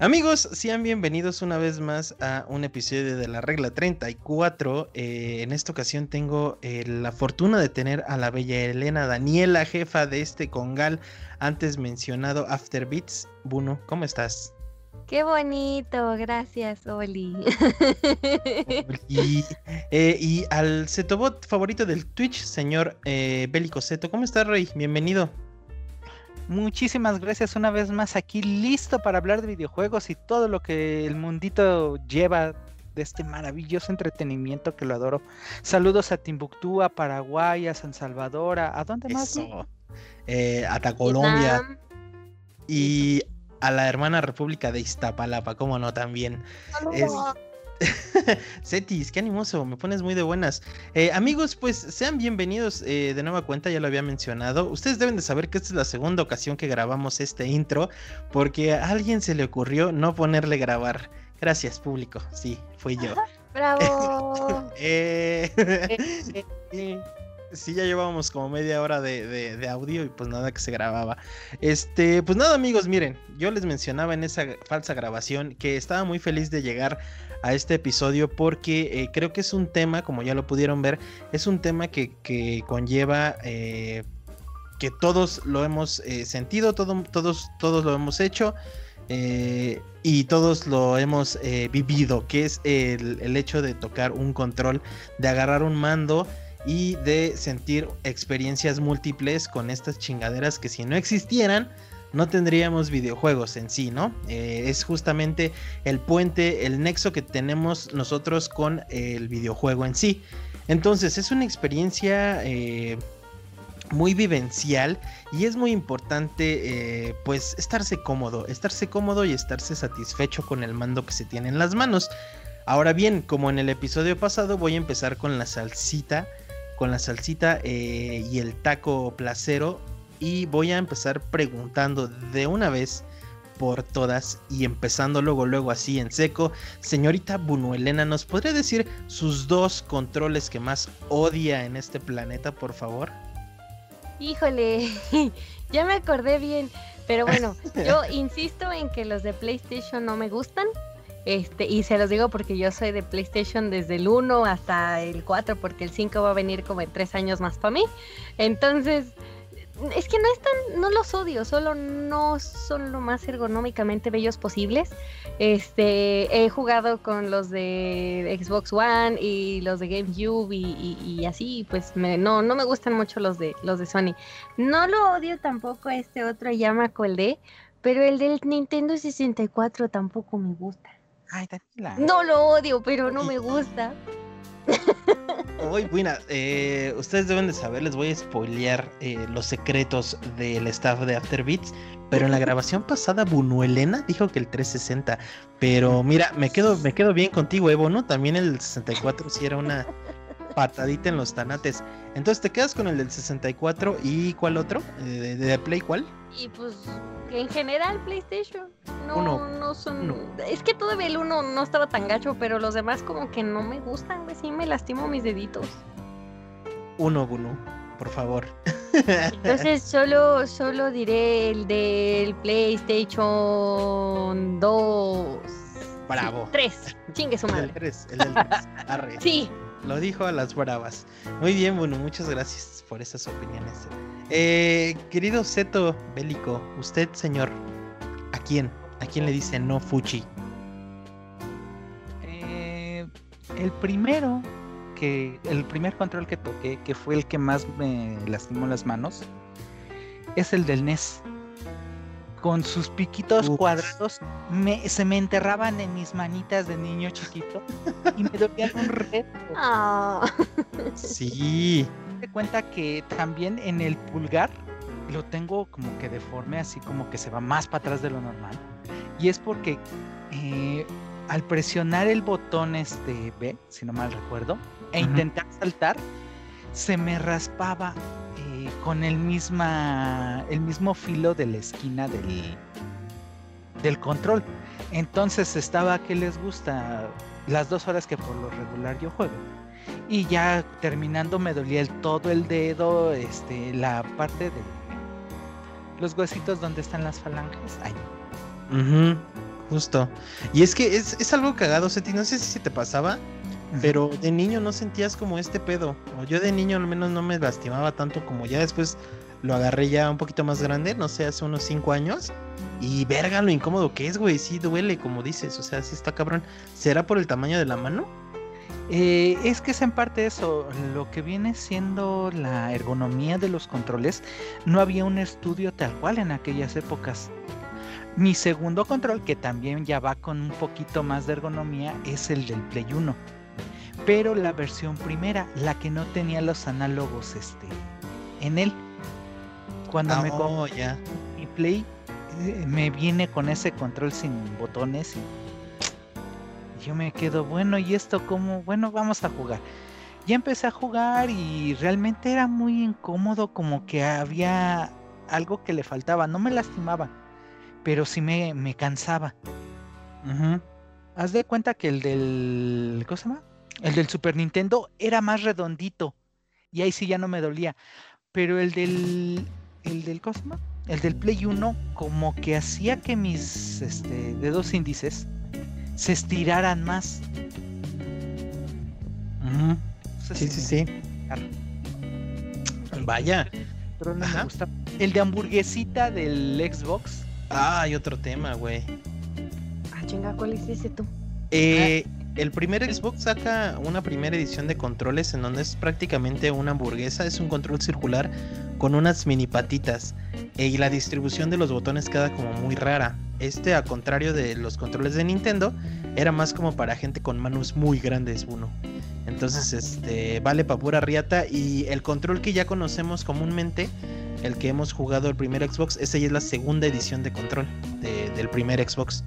Amigos, sean bienvenidos una vez más a un episodio de la regla 34. Eh, en esta ocasión tengo eh, la fortuna de tener a la bella Elena Daniela, jefa de este congal antes mencionado After Beats. Buno, ¿cómo estás? Qué bonito, gracias, Oli. y, eh, y, al Zetobot favorito del Twitch, señor Bélico Zeto. ¿Cómo estás, Rey? Bienvenido. Muchísimas gracias una vez más aquí, listo para hablar de videojuegos y todo lo que el mundito lleva de este maravilloso entretenimiento que lo adoro. Saludos a Timbuktu, a Paraguay, a San Salvador, a, dónde más? Eh, a Colombia y a la hermana República de Iztapalapa, cómo no también. Cetis, qué animoso, me pones muy de buenas. Eh, amigos, pues sean bienvenidos eh, de nueva cuenta, ya lo había mencionado. Ustedes deben de saber que esta es la segunda ocasión que grabamos este intro, porque a alguien se le ocurrió no ponerle grabar. Gracias, público. Sí, fui yo. ¡Bravo! Eh, sí, ya llevábamos como media hora de, de, audio y pues nada que se grababa. Este, pues nada, amigos, miren, yo les mencionaba en esa falsa grabación que estaba muy feliz de llegar a este episodio porque eh, creo que es un tema, como ya lo pudieron ver, es un tema que, conlleva eh, que todos lo hemos eh, sentido, todos, todos lo hemos hecho y todos lo hemos vivido, que es el, el hecho de tocar un control, de agarrar un mando y de sentir experiencias múltiples con estas chingaderas que si no existieran, no tendríamos videojuegos en sí, ¿no? Eh, es justamente el puente, el nexo que tenemos nosotros con el videojuego en sí. Entonces es una experiencia eh, muy vivencial y es muy importante eh, pues estarse cómodo, estarse cómodo y estarse satisfecho con el mando que se tiene en las manos. Ahora bien, como en el episodio pasado voy a empezar con la salsita, con la salsita y el taco placero y voy a empezar preguntando de una vez por todas y empezando luego luego así en seco. Señorita Bunuelena, ¿nos podría decir sus dos controles que más odia en este planeta, por favor? Híjole, ya me acordé bien, pero bueno, yo insisto en que los de PlayStation no me gustan. Este, y se los digo porque yo soy de PlayStation desde el 1 hasta el 4, porque el 5 va a venir como en 3 años más para mí. Entonces, es que no están, no los odio, solo no son lo más ergonómicamente bellos posibles. Este, he jugado con los de Xbox One y los de GameCube y, y, así, pues no, no me gustan mucho los de los de Sony. No lo odio tampoco este otro Yamaha el de, pero el del Nintendo 64 tampoco me gusta. Ay, No lo odio, pero no me gusta. Hoy, buena, eh, ustedes deben de saber, les voy a spoilear eh, los secretos del staff de Afterbeats, pero en la grabación pasada Bunuelena dijo que el 360, pero mira, me quedo, me quedo bien contigo, Evo, ¿no? También el 64 sí era una patadita en los tanates. Entonces te quedas con el del 64 y ¿cuál otro? Eh, ¿De, Play cuál? Y pues en general PlayStation. No, no son. Es que todavía el uno no estaba tan gacho, pero los demás como que no me gustan, güey. Sí me lastimo mis deditos. Uno, uno, por favor. Entonces solo, solo diré el del PlayStation 2. Bravo. 3. Chingue su madre. El 3, el del 3. Sí. Lo dijo a las bravas. Muy bien, bueno, muchas gracias por esas opiniones. Eh, querido Seto Bélico, usted, señor, ¿a quién? ¿A quién le dice no Fuchi? Eh, el primero que, el primer control que toqué, que fue el que más me lastimó las manos, es el del NES con sus piquitos cuadrados se me enterraban en mis manitas de niño chiquito y me dolían un reto. Ah. Sí. Te cuenta que también en el pulgar lo tengo como que deforme, así como que se va más para atrás de lo normal. Y es porque eh, al presionar el botón este B, si no mal recuerdo, e intentar saltar, se me raspaba con el, misma, el mismo filo de la esquina del, del control. Entonces estaba que les gusta las dos horas que por lo regular yo juego. Y ya terminando me dolía el, todo el dedo, este, la parte de los huesitos donde están las falanges. Ahí. justo. Y es que es, es algo cagado, Seti, no sé si te pasaba, pero de niño no sentías como este pedo. O yo de niño al menos no me lastimaba tanto como ya después lo agarré ya un poquito más grande, no sé, hace unos 5 años. Y verga lo incómodo que es, güey, sí duele, como dices, o sea, sí está cabrón. ¿Será por el tamaño de la mano? Eh, es que es en parte eso, lo que viene siendo la ergonomía de los controles, no había un estudio tal cual en aquellas épocas. Mi segundo control, que también ya va con un poquito más de ergonomía, es el del Play 1. Pero la versión primera, la que no tenía los análogos este, en él. Cuando me Oh, ya. mi Play, eh, me viene con ese control sin botones y yo me quedo, bueno, ¿y esto cómo? Bueno, vamos a jugar. Ya empecé a jugar y realmente era muy incómodo, como que había algo que le faltaba. No me lastimaba, pero sí me, me cansaba. Ujú. Haz de cuenta que el del. ¿Cómo se llama? El del Super Nintendo era más redondito. Y ahí sí ya no me dolía. Pero el del. El del ¿cómo se llama? El del Play 1, como que hacía que mis este, dedos índices se estiraran más. Sí, sí, sí. Vaya. Pero no me gusta. El de hamburguesita del Xbox. Ah, hay otro tema, güey. Ah, chinga, ¿cuál es ese tú? Eh, el primer Xbox saca una primera edición de controles en donde es prácticamente una hamburguesa, es un control circular con unas mini patitas eh, y la distribución de los botones queda como muy rara. Este, a contrario de los controles de Nintendo, era más como para gente con manos muy grandes, uno. Entonces, este, vale para pura riata y el control que ya conocemos comúnmente, el que hemos jugado el primer Xbox, esa ya es la segunda edición de control de- del primer Xbox.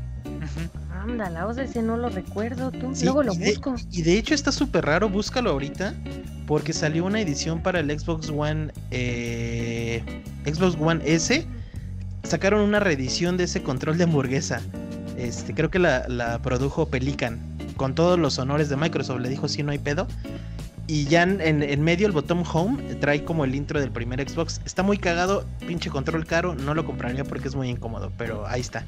Ándala, o sea, ese no lo recuerdo tú. Sí, Luego lo y de- busco. Y de hecho está súper raro, búscalo ahorita, porque salió una edición para el Xbox One, eh, Xbox One S. Sacaron una reedición de ese control de hamburguesa. Este, creo que la, la produjo Pelican, con todos los honores de Microsoft. Le dijo, sí, no hay pedo. Y ya en, en- en medio el botón home trae como el intro del primer Xbox. Está muy cagado, pinche control caro. No lo compraría porque es muy incómodo, pero ahí está.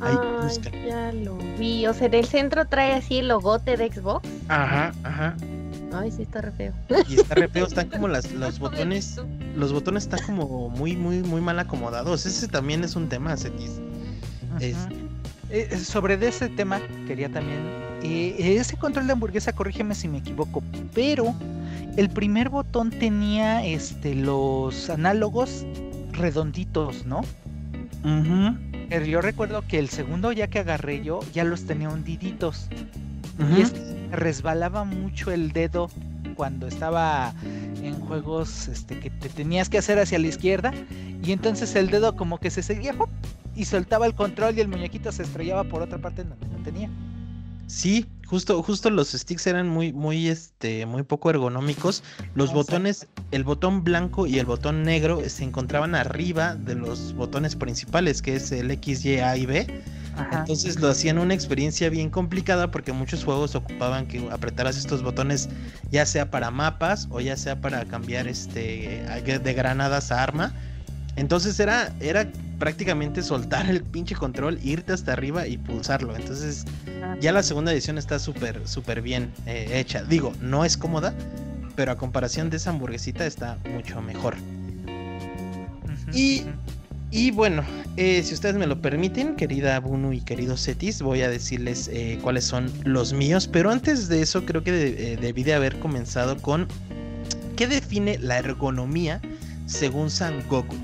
Ahí, Ay, busca. ya lo vi. O sea, del centro trae así el logote de Xbox. Ajá, ajá. Ay, sí, está re feo. Y está re feo, están como las, los botones. los botones están como muy, muy, muy mal acomodados. Ese también es un tema, Cetis. Es-. Eh, eh, sobre de ese tema, quería también. eh, ese control de hamburguesa, corrígeme si me equivoco, pero el primer botón tenía este los análogos redonditos, ¿no? Pero yo recuerdo que el segundo ya que agarré yo, ya los tenía hundiditos. Y es que resbalaba mucho el dedo cuando estaba en juegos este, que te tenías que hacer hacia la izquierda. Y entonces el dedo como que se seguía ¡hop! y soltaba el control y el muñequito se estrellaba por otra parte donde no tenía. Sí, justo, justo los sticks eran muy, muy, este, muy poco ergonómicos. Los Exacto. botones, el botón blanco y el botón negro se encontraban arriba de los botones principales, que es el X, Y, A y B. Ajá. Entonces lo hacían una experiencia bien complicada porque muchos juegos ocupaban que apretaras estos botones ya sea para mapas o ya sea para cambiar este de granadas a arma. Entonces era, era prácticamente soltar el pinche control, irte hasta arriba y pulsarlo. Entonces ya la segunda edición está súper, súper bien eh, hecha. Digo, no es cómoda, pero a comparación de esa hamburguesita está mucho mejor. Y-. Y bueno, eh, si ustedes me lo permiten, querida Bunu y querido Cetis, voy a decirles eh, cuáles son los míos. Pero antes de eso, creo que de- debí de haber comenzado con qué define la ergonomía según San Goku.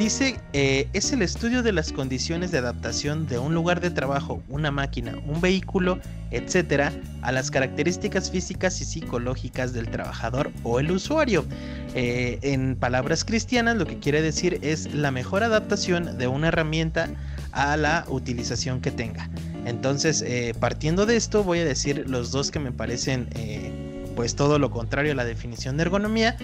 Dice, eh, es el estudio de las condiciones de adaptación de un lugar de trabajo, una máquina, un vehículo, etcétera, a las características físicas y psicológicas del trabajador o el usuario. Eh, en palabras cristianas, lo que quiere decir es la mejor adaptación de una herramienta a la utilización que tenga. Entonces, eh, partiendo de esto, voy a decir los dos que me parecen, pues todo lo contrario a la definición de ergonomía.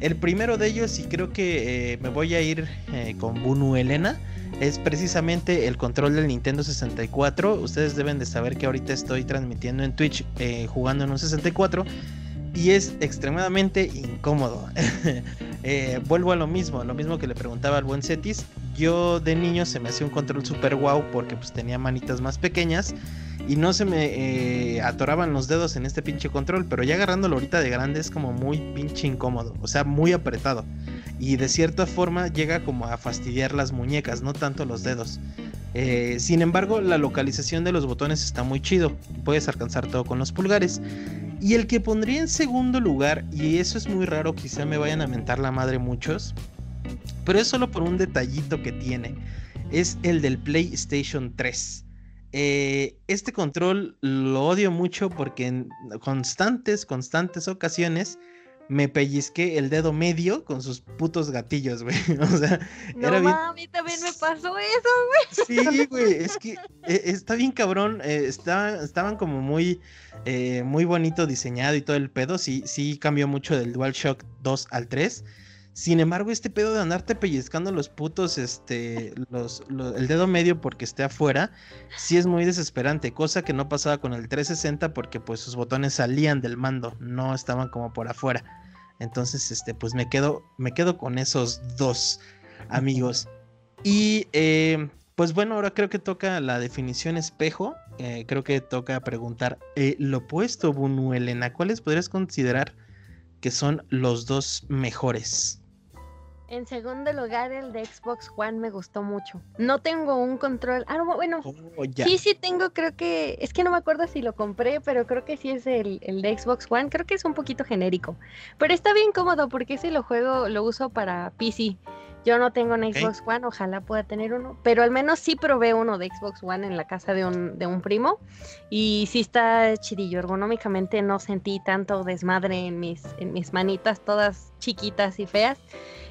El primero de ellos, y creo que eh, me voy a ir eh, con Bunu Elena, es precisamente el control del Nintendo 64. Ustedes deben de saber que ahorita estoy transmitiendo en Twitch eh, jugando en un 64 y es extremadamente incómodo. Vuelvo a lo mismo, lo mismo que le preguntaba al buen Cetis. Yo de niño se me hacía un control super wow porque pues tenía manitas más pequeñas y no se me eh, atoraban los dedos en este pinche control, pero ya agarrándolo ahorita de grande es como muy pinche incómodo, o sea, muy apretado. Y de cierta forma llega como a fastidiar las muñecas, no tanto los dedos. Eh, sin embargo, la localización de los botones está muy chido. Puedes alcanzar todo con los pulgares. Y el que pondría en segundo lugar, y eso es muy raro, quizá me vayan a mentar la madre muchos, pero es solo por un detallito que tiene. Es el del PlayStation 3. Eh, este control lo odio mucho porque en constantes, constantes ocasiones me pellizqué el dedo medio con sus putos gatillos, güey. O sea, no, era bien... a mí también me pasó eso, güey. Sí, güey, es que eh, está bien cabrón. Eh, estaban como muy, eh, muy bonito diseñado y todo el pedo. Sí, sí cambió mucho del DualShock 2 al 3. Sin embargo, este pedo de andarte pellizcando los putos, este, los, el dedo medio porque esté afuera, sí es muy desesperante, cosa que no pasaba con el 360 porque pues sus botones salían del mando, no estaban como por afuera. Entonces, este, pues me quedo, me quedo con esos dos amigos. Y eh, pues bueno, ahora creo que toca la definición espejo. Eh, creo que toca preguntar eh, lo opuesto, Bunu Elena. ¿Cuáles podrías considerar que son los dos mejores? En segundo lugar, el de Xbox One me gustó mucho. No tengo un control. Ah, bueno. Oh, sí, sí tengo, creo que. Es que no me acuerdo si lo compré, pero creo que sí es el, el, de Xbox One. Creo que es un poquito genérico. Pero está bien cómodo porque ese lo juego, lo uso para PC. Yo no tengo un Xbox One, ojalá pueda tener uno, pero al menos sí probé uno de Xbox One en la casa de un, de un primo y sí está chidillo. Ergonómicamente no sentí tanto desmadre en mis, en mis manitas todas chiquitas y feas.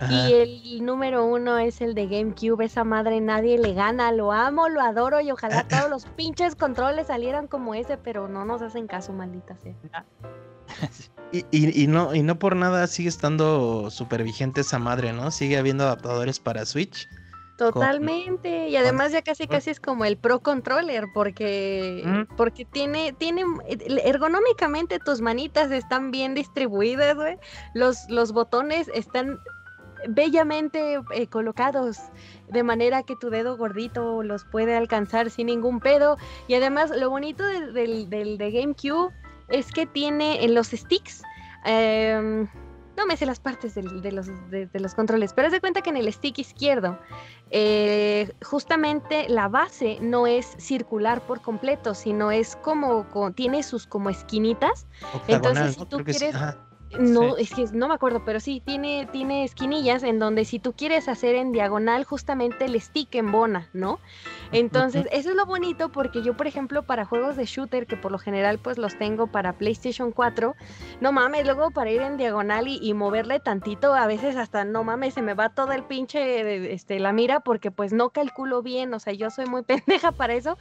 Y el número uno es el de GameCube, esa madre nadie le gana, lo amo, lo adoro y ojalá todos los pinches controles salieran como ese, pero no nos hacen caso, maldita sea. Y, no, y no por nada sigue estando súper vigente esa madre, ¿no? Sigue habiendo adaptadores para Switch. Totalmente. y además ya casi casi es como el Pro Controller, porque, porque tiene, tiene, ergonómicamente tus manitas están bien distribuidas, güey. Los, los botones están bellamente eh, colocados de manera que tu dedo gordito los puede alcanzar sin ningún pedo. Y además lo bonito del, del de GameCube es que tiene en los sticks. Em, no me sé las partes de, los, de, los, controles, pero es de cuenta que en el stick izquierdo, eh, justamente la base no es circular por completo, sino es como, tiene sus como esquinitas. Entonces, si tú quieres. No, es que no me acuerdo, pero sí, tiene, tiene esquinillas en donde si tú quieres hacer en diagonal, justamente el stick embona, ¿no? Entonces, eso es lo bonito porque yo, por ejemplo, para juegos de shooter, que por lo general pues los tengo para PlayStation 4, no mames, luego para ir en diagonal y, y moverle tantito, a veces hasta, no mames, se me va todo el pinche, este, la mira porque pues no calculo bien, o sea, yo soy muy pendeja para eso.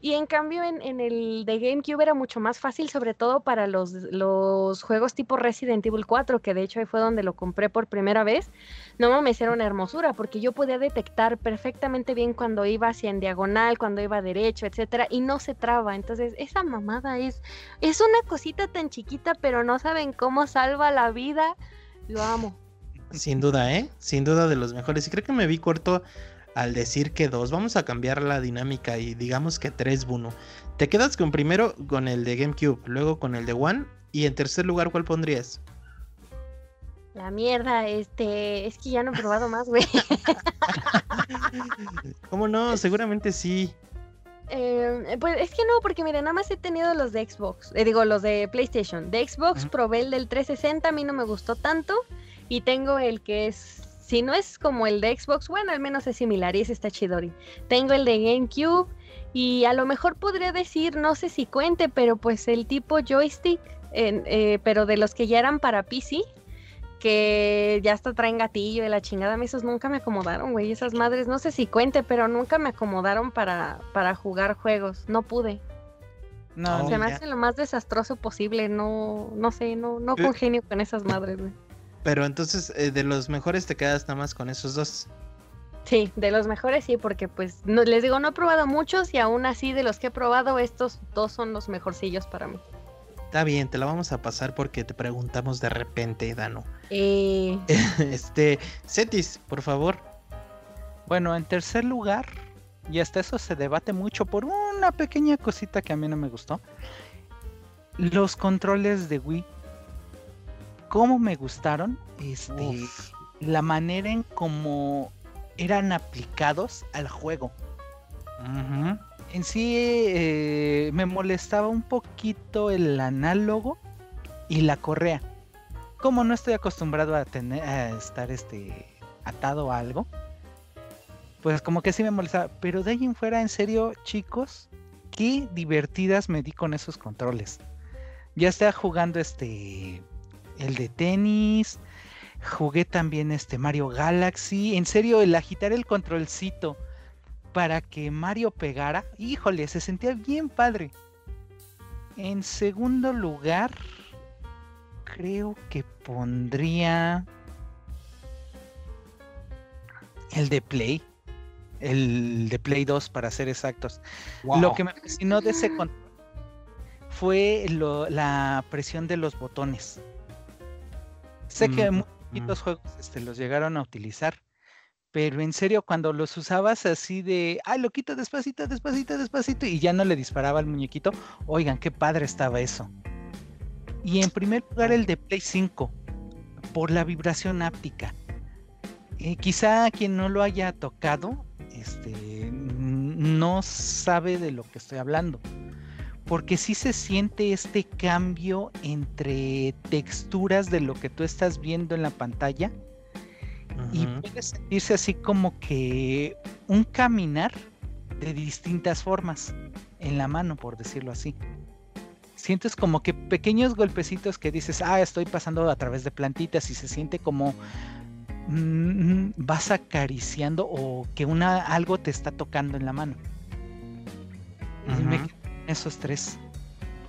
Y en cambio en, el de GameCube era mucho más fácil, sobre todo para los, los juegos tipo Resident Evil 4, que de hecho ahí fue donde lo compré por primera vez. No mames, era una hermosura, porque yo podía detectar perfectamente bien cuando iba hacia en diagonal, cuando iba derecho, etcétera, y no se traba. Entonces, esa mamada es, es una cosita tan chiquita, pero no saben cómo salva la vida. Lo amo. Sin duda, ¿eh? Sin duda de los mejores. Y creo que me vi corto al decir que dos. Vamos a cambiar la dinámica y digamos que tres, Buno. Te quedas con primero con el de GameCube, luego con el de One y en tercer lugar, ¿cuál pondrías? La mierda, este, es que ya no he probado más, güey. ¿Cómo no? Seguramente sí. Eh, pues es que no, porque mira, nada más he tenido los de Xbox, eh, digo, los de PlayStation. De Xbox probé el del 360, a mí no me gustó tanto. Y tengo el que es si no es como el de Xbox, bueno, al menos es similar y ese está chidori. Tengo el de GameCube y a lo mejor podría decir, no sé si cuente, pero pues el tipo joystick, eh, pero de los que ya eran para PC, que ya hasta traen gatillo de la chingada, esos nunca me acomodaron, güey, esas madres, no sé si cuente, pero nunca me acomodaron para, para jugar juegos, no pude. No, se me hace lo más desastroso posible, no, no sé, no, no congenio con esas madres, güey. Pero entonces, eh, de los mejores te quedas nada más con esos dos. Sí, de los mejores sí, porque pues no, les digo, no he probado muchos y aún así de los que he probado, estos dos son los mejorcillos para mí. Está bien, te la vamos a pasar porque te preguntamos de repente, Dano. Eh... este, Cetis, por favor. Bueno, en tercer lugar, y hasta eso se debate mucho por una pequeña cosita que a mí no me gustó. Los controles de Wii. ¿Cómo me gustaron? Este, la manera en cómo eran aplicados al juego. En sí eh, me molestaba un poquito el análogo y la correa. Como no estoy acostumbrado a tener a estar este atado a algo, pues como que sí me molestaba. Pero de ahí en fuera, en serio, chicos, qué divertidas me di con esos controles. Ya estaba jugando este el de tenis, jugué también este Mario Galaxy. En serio, el agitar el controlcito para que Mario pegara, híjole, se sentía bien padre. En segundo lugar, creo que pondría el de Play. El de Play 2, para ser exactos. Lo que me fascinó de ese control fue la presión de los botones. Sé que mm, muchos juegos este, los llegaron a utilizar, pero en serio, cuando los usabas así de, ay, lo quito despacito, despacito, despacito, y ya no le disparaba al muñequito, oigan, qué padre estaba eso. Y en primer lugar el de Play 5, por la vibración áptica. Eh, quizá quien no lo haya tocado, este, no sabe de lo que estoy hablando. Porque sí se siente este cambio entre texturas de lo que tú estás viendo en la pantalla y puede sentirse así como que un caminar de distintas formas en la mano, por decirlo así. Sientes como que pequeños golpecitos que dices, ah, estoy pasando a través de plantitas y se siente como mm, vas acariciando o que una algo te está tocando en la mano. Esos tres.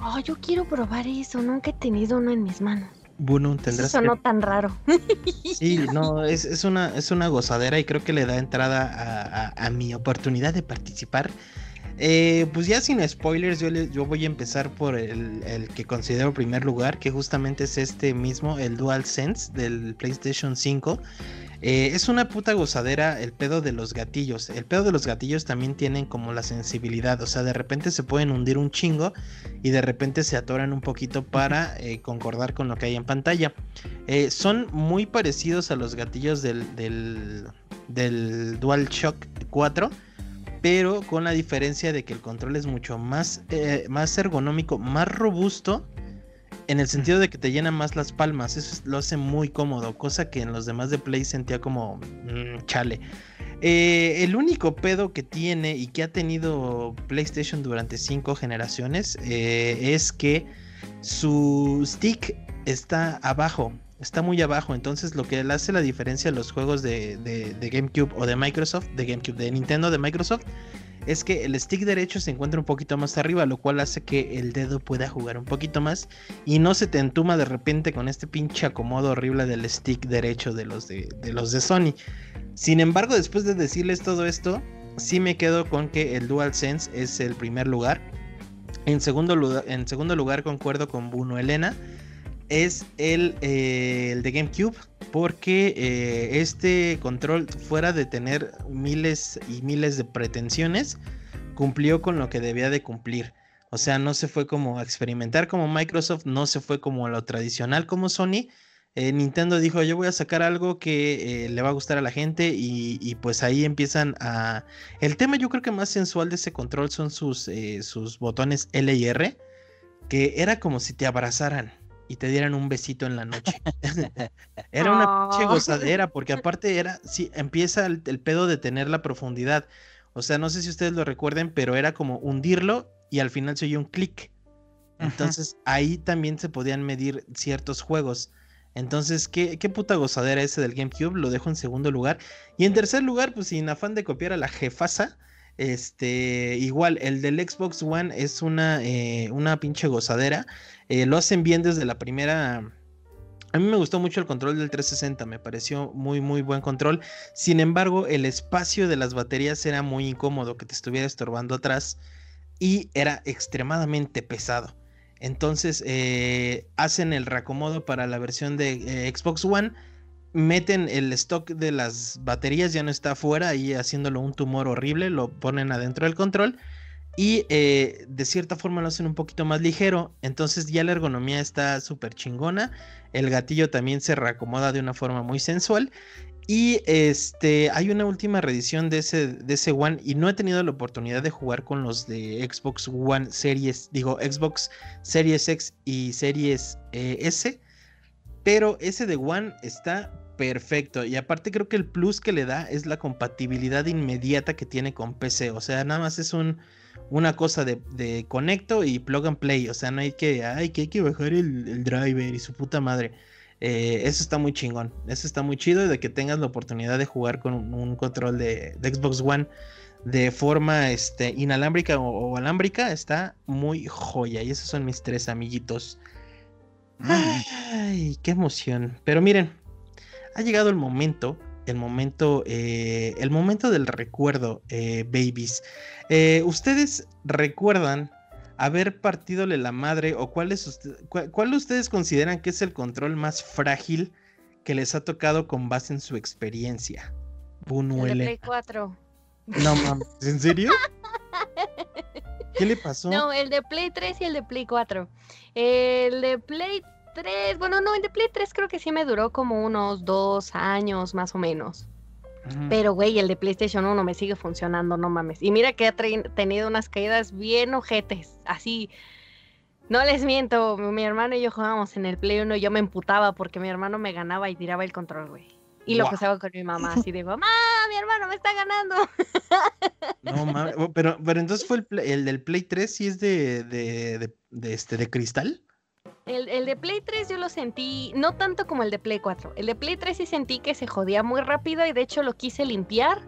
Oh, yo quiero probar eso, nunca he tenido uno en mis manos. Bueno, tendrás Eso no tan raro. Sí, no, es, una, es una gozadera y creo que le da entrada a, mi oportunidad de participar. Eh, pues ya sin spoilers, yo, yo voy a empezar por el, el, que considero primer lugar, que justamente es este mismo, el Dual Sense del PlayStation 5. Eh, es una puta gozadera el pedo de los gatillos. El pedo de los gatillos también tienen como la sensibilidad. O sea, de repente se pueden hundir un chingo y de repente se atoran un poquito para eh, concordar con lo que hay en pantalla. Son muy parecidos a los gatillos del, del, del DualShock 4 pero con la diferencia de que el control es mucho más, más ergonómico, más robusto en el sentido de que te llena más las palmas, eso lo hace muy cómodo, cosa que en los demás de Play sentía como mm, chale. Eh, el único pedo que tiene y que ha tenido PlayStation durante cinco generaciones eh, es que su stick está abajo, está muy abajo. Entonces, lo que le hace la diferencia a los juegos de, de GameCube o de Microsoft, de GameCube, de Nintendo, de Microsoft, es que el stick derecho se encuentra un poquito más arriba, lo cual hace que el dedo pueda jugar un poquito más y no se te entuma de repente con este pinche acomodo horrible del stick derecho de los de, los de Sony. Sin embargo, después de decirles todo esto, sí me quedo con que el DualSense es el primer lugar. En segundo lugar, en segundo lugar concuerdo con Bruno Elena es el, eh, el de GameCube, porque eh, este control, fuera de tener miles y miles de pretensiones, cumplió con lo que debía de cumplir. O sea, no se fue como a experimentar como Microsoft, no se fue como a lo tradicional como Sony. Eh, Nintendo dijo, yo voy a sacar algo que le va a gustar a la gente y, y, pues ahí empiezan a... El tema yo creo que más sensual de ese control son sus, sus botones L y R, que era como si te abrazaran y te dieran un besito en la noche. era una pinche gozadera, porque aparte era, sí, empieza el, pedo de tener la profundidad. O sea, no sé si ustedes lo recuerden, pero era como hundirlo y al final se oye un clic. Entonces ahí también se podían medir ciertos juegos. Entonces, ¿qué, qué puta gozadera ese del GameCube, lo dejo en segundo lugar. Y en tercer lugar, pues sin afán de copiar a la jefasa, este, igual, el del Xbox One es una, eh, una pinche gozadera. Eh, lo hacen bien desde la primera. A mí me gustó mucho el control del 360, me pareció muy muy buen control. Sin embargo, el espacio de las baterías era muy incómodo, que te estuviera estorbando atrás y era extremadamente pesado. Entonces eh, hacen el reacomodo para la versión de Xbox One meten el stock de las baterías, ya no está afuera, ahí haciéndolo un tumor horrible, lo ponen adentro del control y eh, de cierta forma lo hacen un poquito más ligero, entonces ya la ergonomía está súper chingona, el gatillo también se reacomoda de una forma muy sensual y este hay una última reedición de ese, de ese One y no he tenido la oportunidad de jugar con los de Xbox One Series, digo Xbox Series X y Series eh, S, pero ese de One está perfecto. Y aparte creo que el plus que le da es la compatibilidad inmediata que tiene con PC. O sea, nada más es un, una cosa de, conecto y plug and play. O sea, no hay que, hay que, hay que bajar el, driver y su puta madre. Eh, eso está muy chingón. Eso está muy chido de que tengas la oportunidad de jugar con un, control de, Xbox One de forma este, inalámbrica o, alámbrica. Está muy joya. Y esos son mis tres amiguitos. Mm. Ay, qué emoción. Pero miren, ha llegado el momento, el momento, eh, el momento del recuerdo, eh, babies. Eh, ¿Ustedes recuerdan haber partidole la madre o cuál, es cuál, ustedes consideran que es el control más frágil que les ha tocado con base en su experiencia? El de Play 4. No mames, ¿en serio? ¿Qué le pasó? No, el de Play 3 y el de Play 4. El de Play 3, bueno, no, el de Play 3 creo que sí me duró como unos dos años más o menos. Pero, güey, el de PlayStation 1 me sigue funcionando, no mames. Y mira que ha tenido unas caídas bien ojetes, así. No les miento, mi hermano y yo jugábamos en el Play 1 y yo me emputaba porque mi hermano me ganaba y tiraba el control, güey. Y lo pasaba con mi mamá, así digo, mamá, mi hermano me está ganando. No mames, pero, pero entonces fue el, el del Play 3, ¿sí es de, de, de, este, de cristal? El, de Play 3 yo lo sentí, no tanto como el de Play 4. El de Play 3 sí sentí que se jodía muy rápido y de hecho lo quise limpiar.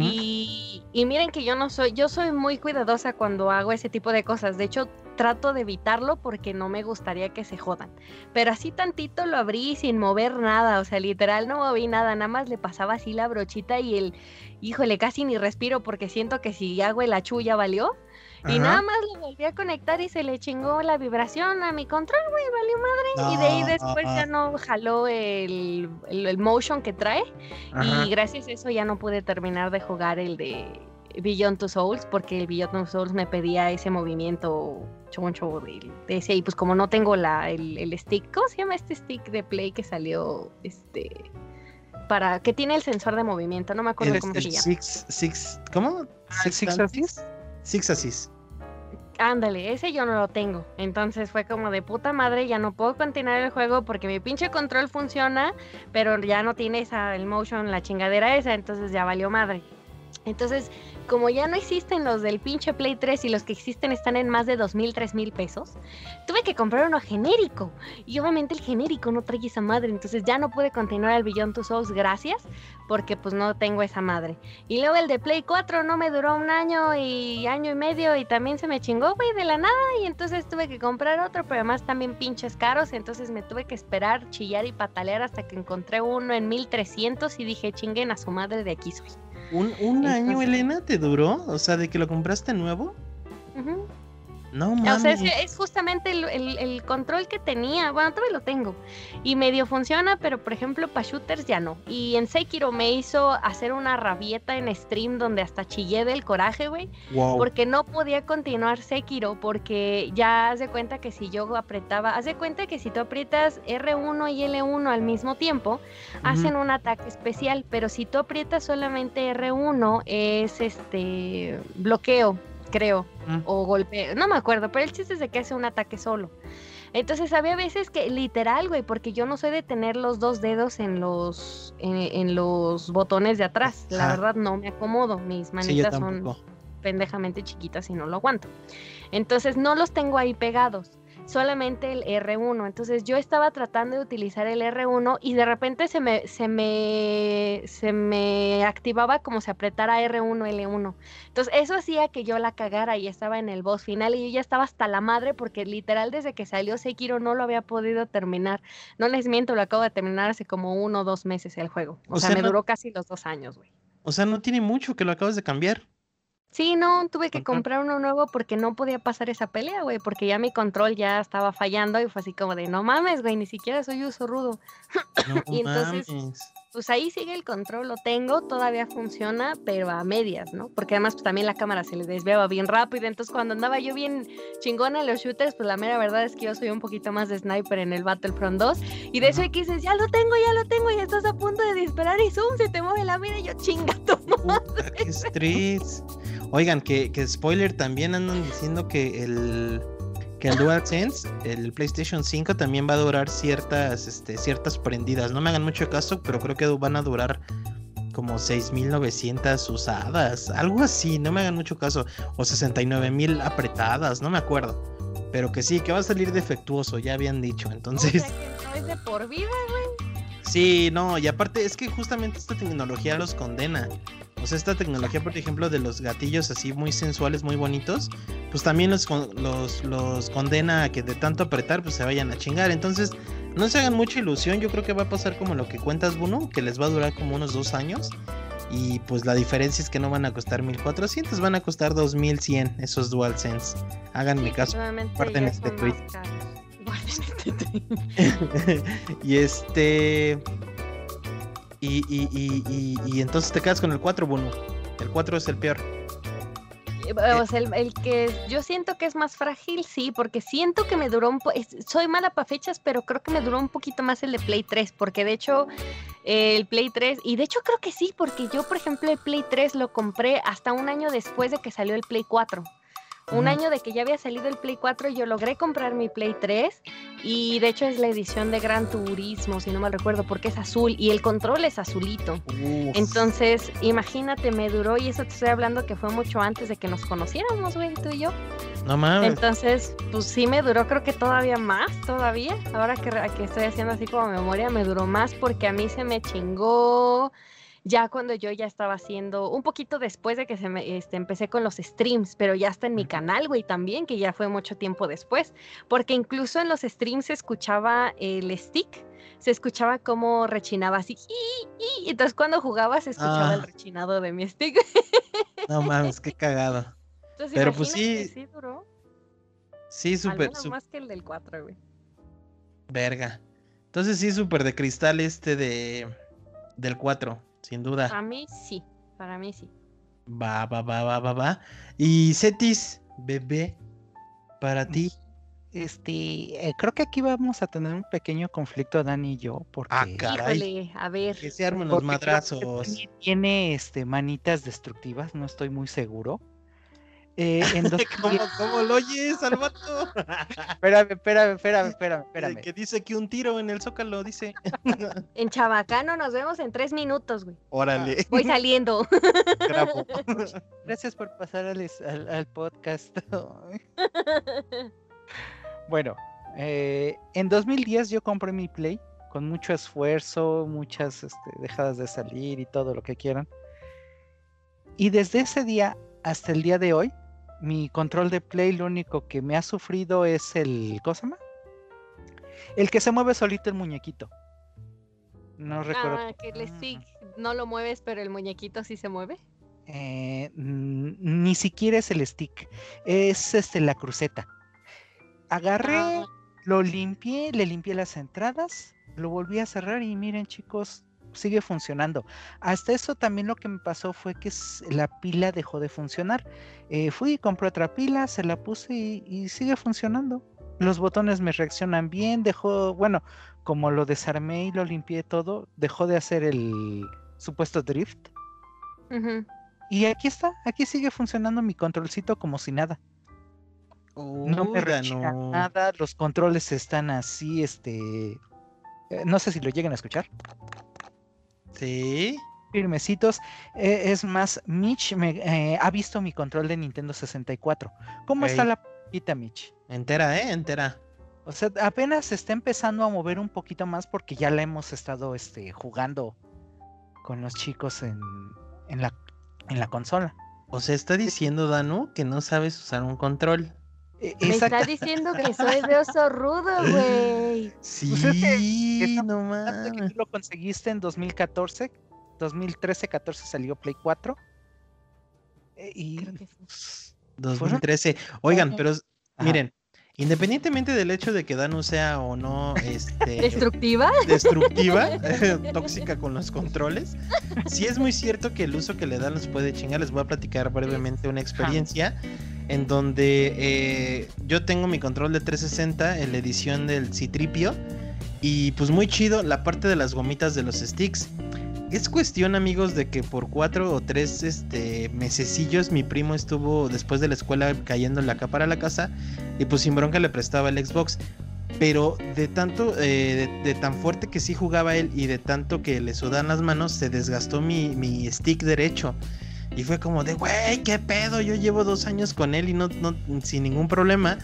y, y, miren que yo no soy, yo soy muy cuidadosa cuando hago ese tipo de cosas. De hecho, trato de evitarlo porque no me gustaría que se jodan. Pero así tantito lo abrí sin mover nada, o sea, literal no moví nada, nada más le pasaba así la brochita y el, híjole, casi ni respiro porque siento que si hago el achú ya Y nada más lo volví a conectar y se le chingó la vibración a mi control, güey, valió madre. Y de ahí después ya no jaló el, el, motion que trae. Y gracias a eso ya no pude terminar de jugar el de Beyond Two Souls, porque el Beyond Two Souls me pedía ese movimiento choncho de, ese. Y pues como no tengo la, el, el stick, ¿cómo se llama este stick de play que salió? Este para que tiene el sensor de movimiento, no me acuerdo cómo se llama. Six, six, ¿Cómo? Six, six, Six Assist. Ándale, ese yo no lo tengo. Entonces fue como de puta madre, ya no puedo continuar el juego porque mi pinche control funciona, pero ya no tiene esa, el motion, la chingadera esa, entonces ya valió madre. Entonces, como ya no existen los del pinche Play 3 y los que existen están en más de dos mil, tres mil pesos, tuve que comprar uno genérico. Y obviamente el genérico no trae esa madre, entonces ya no pude continuar el Beyond Two Souls, gracias, porque pues no tengo esa madre. Y luego el de Play 4 no me duró un año y año y medio y también se me chingó, güey, de la nada. Y entonces tuve que comprar otro, pero además también pinches caros, entonces me tuve que esperar, chillar y patalear hasta que encontré uno en 1300 y dije, chinguen a su madre de aquí soy. ¿Un, año, Elena, te duró? O sea, de que lo compraste nuevo. No mames. O sea, es, justamente el, control que tenía. Bueno, todavía lo tengo. Y medio funciona, pero por ejemplo, para shooters ya no. Y en Sekiro me hizo hacer una rabieta en stream donde hasta chillé del coraje, güey. Porque no podía continuar Sekiro. Porque ya haz de cuenta que si yo apretaba. Haz de cuenta que si tú aprietas R1 y L1 al mismo tiempo, hacen un ataque especial. Pero si tú aprietas solamente R1, es este bloqueo creo, o golpe, no me acuerdo, pero el chiste es de que hace un ataque solo. Entonces había veces que literal, güey, porque yo no soy de tener los dos dedos en los en, los botones de atrás. La verdad no me acomodo, mis manitas son pendejamente chiquitas y no lo aguanto. Entonces no los tengo ahí pegados solamente el R1. Entonces yo estaba tratando de utilizar el R1 y de repente se me, se me, se me activaba como si apretara R1, L1. Entonces eso hacía que yo la cagara y estaba en el boss final y yo ya estaba hasta la madre porque literal desde que salió Sekiro no lo había podido terminar. No les miento, lo acabo de terminar hace como uno o dos meses el juego. O, sea, me duró casi los dos años, güey. O sea, no tiene mucho que lo acabas de cambiar. Sí, no, tuve que comprar uno nuevo porque no podía pasar esa pelea, güey, porque ya mi control ya estaba fallando y fue así como de, no mames, güey, ni siquiera soy uso rudo. No Y entonces- mames. Pues ahí sigue el control, lo tengo, todavía funciona, pero a medias, ¿no? Porque además pues, también la cámara se le desviaba bien rápido, entonces cuando andaba yo bien chingona en los shooters, pues la mera verdad es que yo soy un poquito más de sniper en el Battlefront 2, y de eso Ujú. que dices, ya lo tengo, ya lo tengo, y estás a punto de disparar y zoom, se te mueve la mira y yo chinga tu madre". Puta, qué estrés. Oigan, que, que spoiler también andan diciendo que el que el DualSense, el PlayStation 5 también va a durar ciertas este, ciertas prendidas. No me hagan mucho caso, pero creo que van a durar como 6900 usadas, algo así, no me hagan mucho caso, o 69000 apretadas, no me acuerdo. Pero que sí, que va a salir defectuoso, ya habían dicho. O Entonces, sea que no es de por vida, Sí, no, y aparte es que justamente esta tecnología los condena. Sea, esta tecnología, por ejemplo, de los gatillos así muy sensuales, muy bonitos, pues también los, los, los condena a que de tanto apretar, pues se vayan a chingar. Entonces, no se hagan mucha ilusión, yo creo que va a pasar como lo que cuentas, Bruno, que les va a durar como unos dos años. Y pues la diferencia es que no van a costar 1400, van a costar 2100 esos DualSense. Háganme caso. ya este este tweet. y este. Y, y, y, y, entonces te quedas con el 4, Bunu. El 4 es el peor. Eh, O sea, el, el que yo siento que es más frágil, sí, porque siento que me duró un po soy mala para fechas, pero creo que me duró un poquito más el de Play 3, porque de hecho eh, el Play 3, y de hecho creo que sí, porque yo, por ejemplo, el Play 3 lo compré hasta un año después de que salió el Play 4. Un año de que ya había salido el Play 4, yo logré comprar mi Play 3 y de hecho es la edición de Gran Turismo, si no mal recuerdo, porque es azul y el control es azulito. Uf. Entonces, imagínate, me duró, y eso te estoy hablando que fue mucho antes de que nos conociéramos, güey, tú y yo. No mames. Entonces, pues sí me duró, creo que todavía más, todavía. Ahora que estoy haciendo así como memoria, me duró más porque a mí se me chingó ya cuando yo ya estaba haciendo, un poquito después de que se me, este, empecé con los streams, pero ya está en mi canal, güey, también, que ya fue mucho tiempo después, porque incluso en los streams se escuchaba el stick, se escuchaba como rechinaba así, y, y entonces cuando jugaba se escuchaba el Ah. rechinado de mi stick. No mames, qué cagado. Entonces, Pero, pues, sí, sí duró. Sí, súper. más que el del 4, güey. Verga. Entonces sí, súper de cristal este de. Del 4, sin duda. Para mí sí, para mí sí. Va, va, va, va, va, va. Y Cetis, bebé, para ti. Este, eh, creo que aquí vamos a tener un pequeño conflicto Dani y yo, porque, Ah, caray. Híjole, a ver. Que se armen los madrazos. Dani tiene este manitas destructivas, no estoy muy seguro. Eh, en dos- ¿Cómo, cómo lo oyes al vato? espérame, espérame, espérame, espérame, espérame. Que dice que un tiro en el zócalo, dice. En Chabacano nos vemos en tres minutos, güey. Órale, Voy saliendo. Gracias por pasar al, es- al- al podcast. bueno, eh, en 2010 yo compré mi Play con mucho esfuerzo, muchas este, dejadas de salir y todo lo que quieran. Y desde ese día hasta el día de hoy, mi control de Play lo único que me ha sufrido es el... ¿Cómo se llama? El que se mueve solito el muñequito. No recuerdo. Ah, que el stick no lo mueves, pero el muñequito sí se mueve. Eh, mm, ni siquiera es el stick, es este la cruceta. Agarré, Ah. lo limpié, le limpié las entradas, lo volví a cerrar y miren chicos, sigue funcionando. Hasta eso también lo que me pasó fue que la pila dejó de funcionar. Eh, fui y compré otra pila, se la puse y, y sigue funcionando. Los botones me reaccionan bien, dejó, bueno, como lo desarmé y lo limpié todo, dejó de hacer el supuesto drift. Y aquí está, aquí sigue funcionando mi controlcito como si nada. No me rechina no. nada, los controles están así, este... eh, no sé si lo llegan a escuchar. Sí. Firmecitos. Eh, es más, Mitch me, eh, ha visto mi control de Nintendo 64. ¿Cómo está la pita, Mitch? Entera, ¿eh? Entera. O sea, apenas se está empezando a mover un poquito más porque ya la hemos estado este, jugando con los chicos en, en, la, en la consola. O sea, está diciendo Danu que no sabes usar un control. Eh, Me está diciendo que soy de oso rudo, güey. Sí, Pues es que estamos no que mames. tú lo conseguiste en 2014, 2013-14 salió Play 4. Eh, Y Creo que sí. 2013. Oigan, años. pero Ajá. miren, independientemente del hecho de que Danu sea o no este, ¿Destructiva? destructiva, tóxica con los controles, sí es muy cierto que el uso que le dan los puede chingar. Les voy a platicar brevemente una experiencia en donde eh, yo tengo mi control de 360 en la edición del Citripio y pues muy chido la parte de las gomitas de los sticks. Es cuestión, amigos, de que por cuatro o tres este, mesecillos mi primo estuvo después de la escuela cayendo acá para la casa y pues sin bronca le prestaba el Xbox. Pero de tanto, eh, de, de tan fuerte que sí jugaba él y de tanto que le sudan las manos, se desgastó mi, mi stick derecho. Y fue como de, güey, qué pedo, yo llevo dos años con él y no, no sin ningún problema.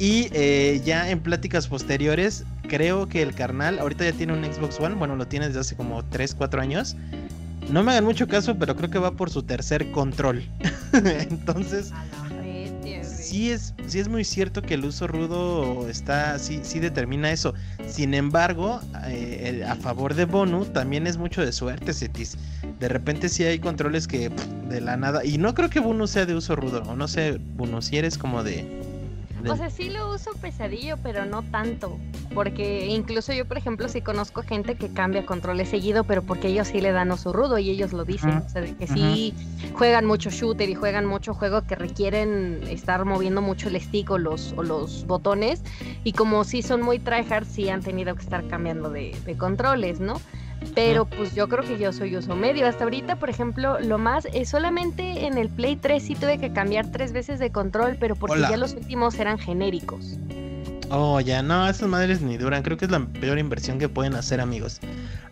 Y eh, ya en pláticas posteriores, creo que el carnal ahorita ya tiene un Xbox One, bueno, lo tiene desde hace como 3, 4 años. No me hagan mucho caso, pero creo que va por su tercer control. Entonces, sí es, sí es muy cierto que el uso rudo está, sí, sí determina eso. Sin embargo, eh, a favor de Bonu también es mucho de suerte, Cetis. De repente sí hay controles que pff, de la nada. Y no creo que Bunu sea de uso rudo. O no sé, Bunu, si eres como de. O sea, sí lo uso pesadillo, pero no tanto. Porque incluso yo, por ejemplo, sí conozco gente que cambia controles seguido, pero porque ellos sí le dan oso rudo y ellos lo dicen. O sea, de que sí juegan mucho shooter y juegan mucho juego que requieren estar moviendo mucho el stick o los, o los botones. Y como sí son muy tryhard, sí han tenido que estar cambiando de, de controles, ¿no? Pero pues yo creo que yo soy uso medio. Hasta ahorita, por ejemplo, lo más es solamente en el Play 3 sí tuve que cambiar tres veces de control, pero porque Hola. ya los últimos eran genéricos. Oh, ya, no, esas madres ni duran. Creo que es la peor inversión que pueden hacer, amigos.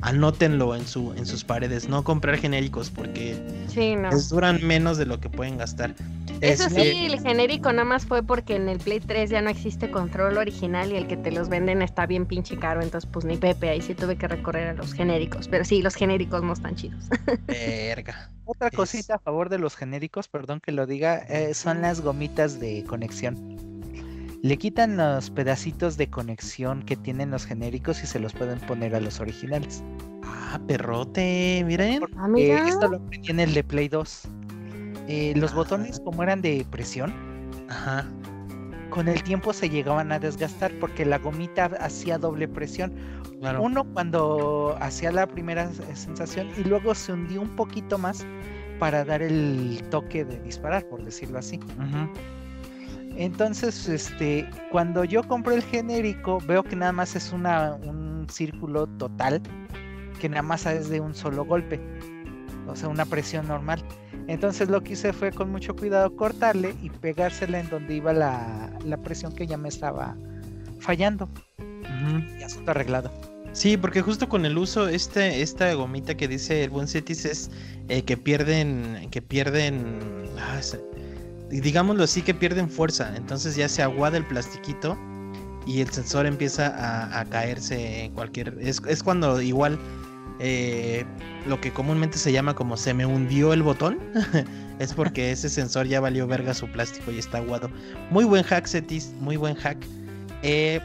Anótenlo en, su, en sus paredes. No comprar genéricos porque Sí, no. les duran menos de lo que pueden gastar. Eso Este, sí, el genérico nada más fue porque en el Play 3 ya no existe control original y el que te los venden está bien pinche caro, entonces pues ni Pepe, ahí sí tuve que recorrer a los genéricos, pero sí, los genéricos no están chidos. Verga. Otra Es- cosita a favor de los genéricos, perdón que lo diga, eh, son las gomitas de conexión. Le quitan los pedacitos de conexión que tienen los genéricos y se los pueden poner a los originales. Ah, perrote, miren. Ah, Eh, mira. esto lo aprendí en el de Play 2. Eh, los Ah. botones, como eran de presión, Ajá. con el tiempo se llegaban a desgastar porque la gomita hacía doble presión. Claro. Uno cuando hacía la primera sensación y luego se hundió un poquito más para dar el toque de disparar, por decirlo así. Ujú. Entonces, este, cuando yo compré el genérico, veo que nada más es una, un círculo total, que nada más es de un solo golpe, o sea, una presión normal. Entonces lo que hice fue con mucho cuidado cortarle y pegársela en donde iba la, la presión que ya me estaba fallando. Ujú. Y asunto arreglado. Sí, porque justo con el uso, este, esta gomita que dice el buen Cetis es eh, que pierden, que pierden, ah, digámoslo así, que pierden fuerza. Entonces ya se aguada el plastiquito y el sensor empieza a, caerse en cualquier... Es, es cuando igual eh, lo que comúnmente se llama como se me hundió el botón, es porque ese sensor ya valió verga su plástico y está aguado. Muy buen hack, Cetis, muy buen hack. Eh,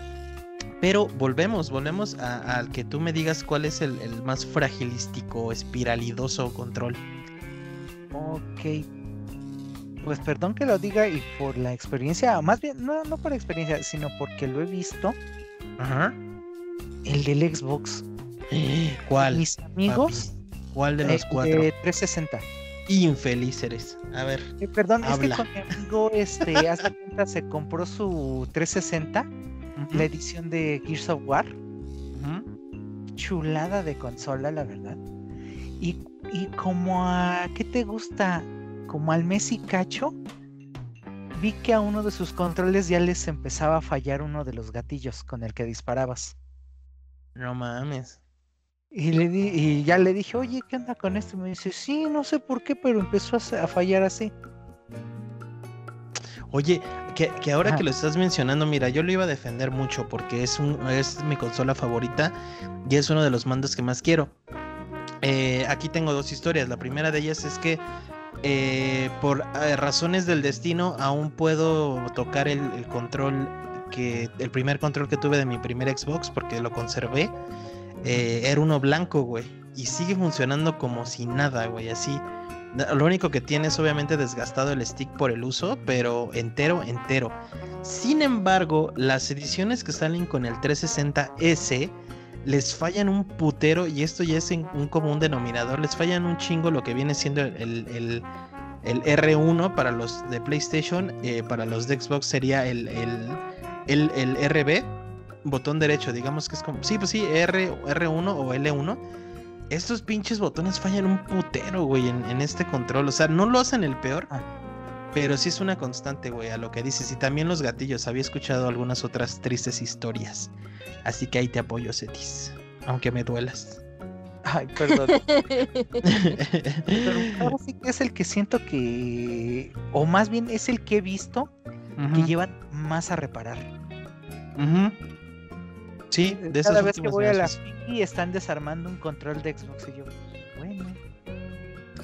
pero volvemos, volvemos al que tú me digas cuál es el, el más fragilístico, espiralidoso control. Ok. Pues perdón que lo diga y por la experiencia, más bien, no, no por experiencia, sino porque lo he visto, Ajá. el del Xbox. ¿Cuál? Mis amigos, papi? ¿Cuál de eh, los cuatro? de 360. Infeliz eres. A ver. Eh, perdón, Habla. es que con mi amigo, este, hace cuenta, se compró su 360, la edición de Gears of War, Ujú. chulada de consola, la verdad. Y, y como a, ¿qué te gusta? Como al mes y cacho, vi que a uno de sus controles ya les empezaba a fallar uno de los gatillos con el que disparabas. No mames. Y, le di, y ya le dije, oye, ¿qué onda con esto? Y me dice, sí, no sé por qué, pero empezó a, fallar así. Oye, que, que ahora Ajá. que lo estás mencionando, mira, yo lo iba a defender mucho porque es, un, es mi consola favorita y es uno de los mandos que más quiero. Eh, aquí tengo dos historias. La primera de ellas es que eh, por eh, razones del destino aún puedo tocar el, control que el primer control que tuve de mi primer Xbox porque lo conservé. Eh, era uno blanco, güey. Y sigue funcionando como si nada, güey. Así Lo único que tiene es obviamente desgastado el stick por el uso, pero entero, entero. Sin embargo, las ediciones que salen con el 360S les fallan un putero, y esto ya es un común denominador, les fallan un chingo lo que viene siendo el, R1 para los de PlayStation, eh, para los de Xbox sería el, el, RB, botón derecho, digamos que es como, sí, pues sí, R, R1 o L1 estos pinches botones fallan un putero, güey, en, este control. O sea, no lo hacen el peor, ah. Pero sí es una constante, güey, a lo que dices. Y también los gatillos. Había escuchado algunas otras tristes historias. Así que ahí te apoyo, Cetis. Aunque me duelas. Ay, perdón. ahora sí que es el que siento que. O más bien es el que he visto que llevan más a reparar. Sí, de Cada vez que voy a la y están desarmando un control de Xbox y yo.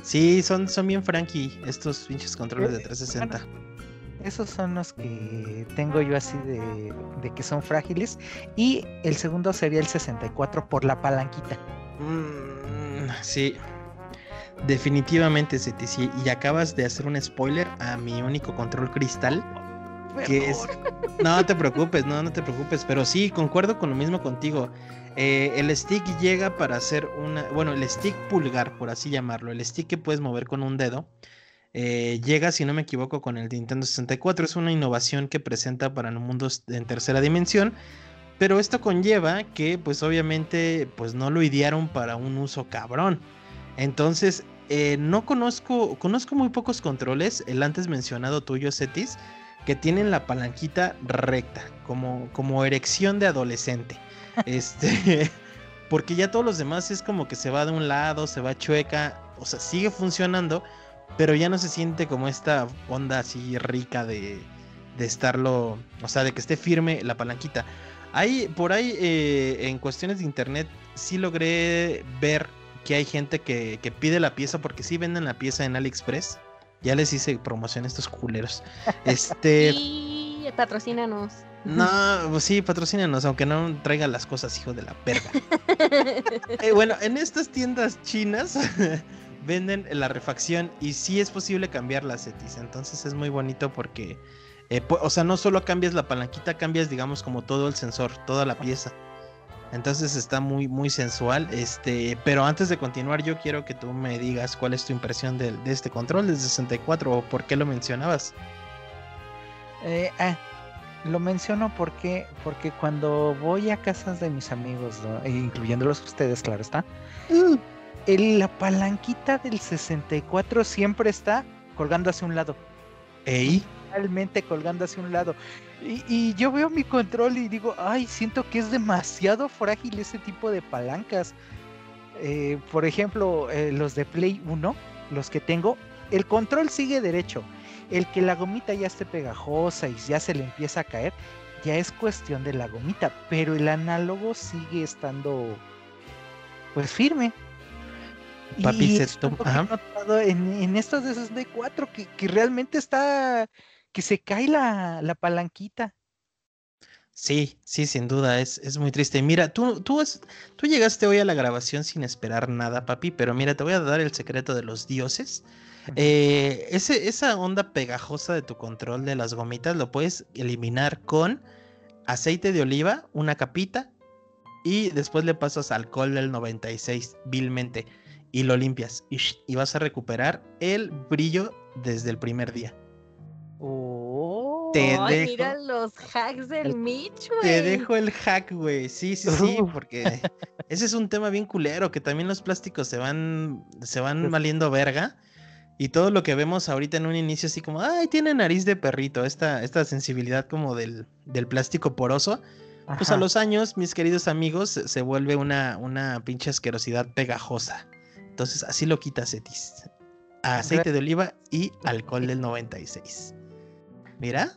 Sí, son, son bien Frankie estos pinches controles de 360. Eh, esos son los que tengo yo así de, que son frágiles. Y el segundo sería el 64 por la palanquita. Mm, sí, definitivamente, sí. Y acabas de hacer un spoiler a mi único control cristal que es... No te preocupes, no, no te preocupes, pero sí, concuerdo con lo mismo contigo. Eh, el stick llega para hacer una, bueno, el stick pulgar, por así llamarlo, el stick que puedes mover con un dedo, eh, llega, si no me equivoco, con el Nintendo 64. Es una innovación que presenta para los mundos en tercera dimensión. Pero esto conlleva que, pues obviamente, pues no lo idearon para un uso cabrón. Entonces, eh, no conozco, conozco muy pocos controles. El antes mencionado tuyo, Cetis, que tienen la palanquita recta, como, como erección de adolescente. Este, porque ya todos los demás es como que se va de un lado, se va chueca, o sea, sigue funcionando, pero ya no se siente como esta onda así rica de, de estarlo, o sea, de que esté firme la palanquita. Hay, por ahí, eh, en cuestiones de internet, sí logré ver que hay gente que, que pide la pieza, porque sí venden la pieza en AliExpress ya les hice promoción a estos culeros. Este. Y patrocínanos. No, pues sí, patrocínanos, aunque no traigan las cosas, hijo de la perga. Eh, bueno, en estas tiendas chinas venden la refacción y sí es posible cambiar las setis. Entonces es muy bonito porque, eh, o sea, no solo cambias la palanquita, cambias, digamos, como todo el sensor, toda la pieza. Entonces está muy, muy sensual. Este, pero antes de continuar, yo quiero que tú me digas cuál es tu impresión de, este control de 64 o por qué lo mencionabas. Eh, ah, lo menciono porque, porque cuando voy a casas de mis amigos, e incluyéndolos ustedes, claro está, mm. la palanquita del 64 siempre está colgando hacia un lado. ¿Ey? Realmente colgando hacia un lado. Y, yo veo mi control y digo, ay, siento que es demasiado frágil ese tipo de palancas. Eh, por ejemplo, eh, los de Play 1, los que tengo, el control sigue derecho. El que la gomita ya esté pegajosa y ya se le empieza a caer, ya es cuestión de la gomita, pero el análogo sigue estando pues firme. Papi, y notado en, en estos de esos D4 que, que realmente está que se cae la, la palanquita. Sí, sí, sin duda, es, es muy triste. Mira, tú, tú, tú llegaste hoy a la grabación sin esperar nada, papi, pero mira, te voy a dar el secreto de los dioses. Eh, ese, esa onda pegajosa de tu control de las gomitas lo puedes eliminar con aceite de oliva, una capita, y después le pasas alcohol del 96 vilmente y lo limpias y vas a recuperar el brillo desde el primer día. Oh, te dejo, mira los hacks del Mitch, güey. Te dejo el hack, güey. Sí, sí, sí, porque ese es un tema bien culero, que también los plásticos se van, se van valiendo verga. Y todo lo que vemos ahorita en un inicio así como, ay, tiene nariz de perrito, esta, esta sensibilidad como del, del plástico poroso. Pues a los años, mis queridos amigos, se vuelve una, una pinche asquerosidad pegajosa. Entonces así lo quitas, Etis. Aceite de oliva y alcohol del 96. Mira.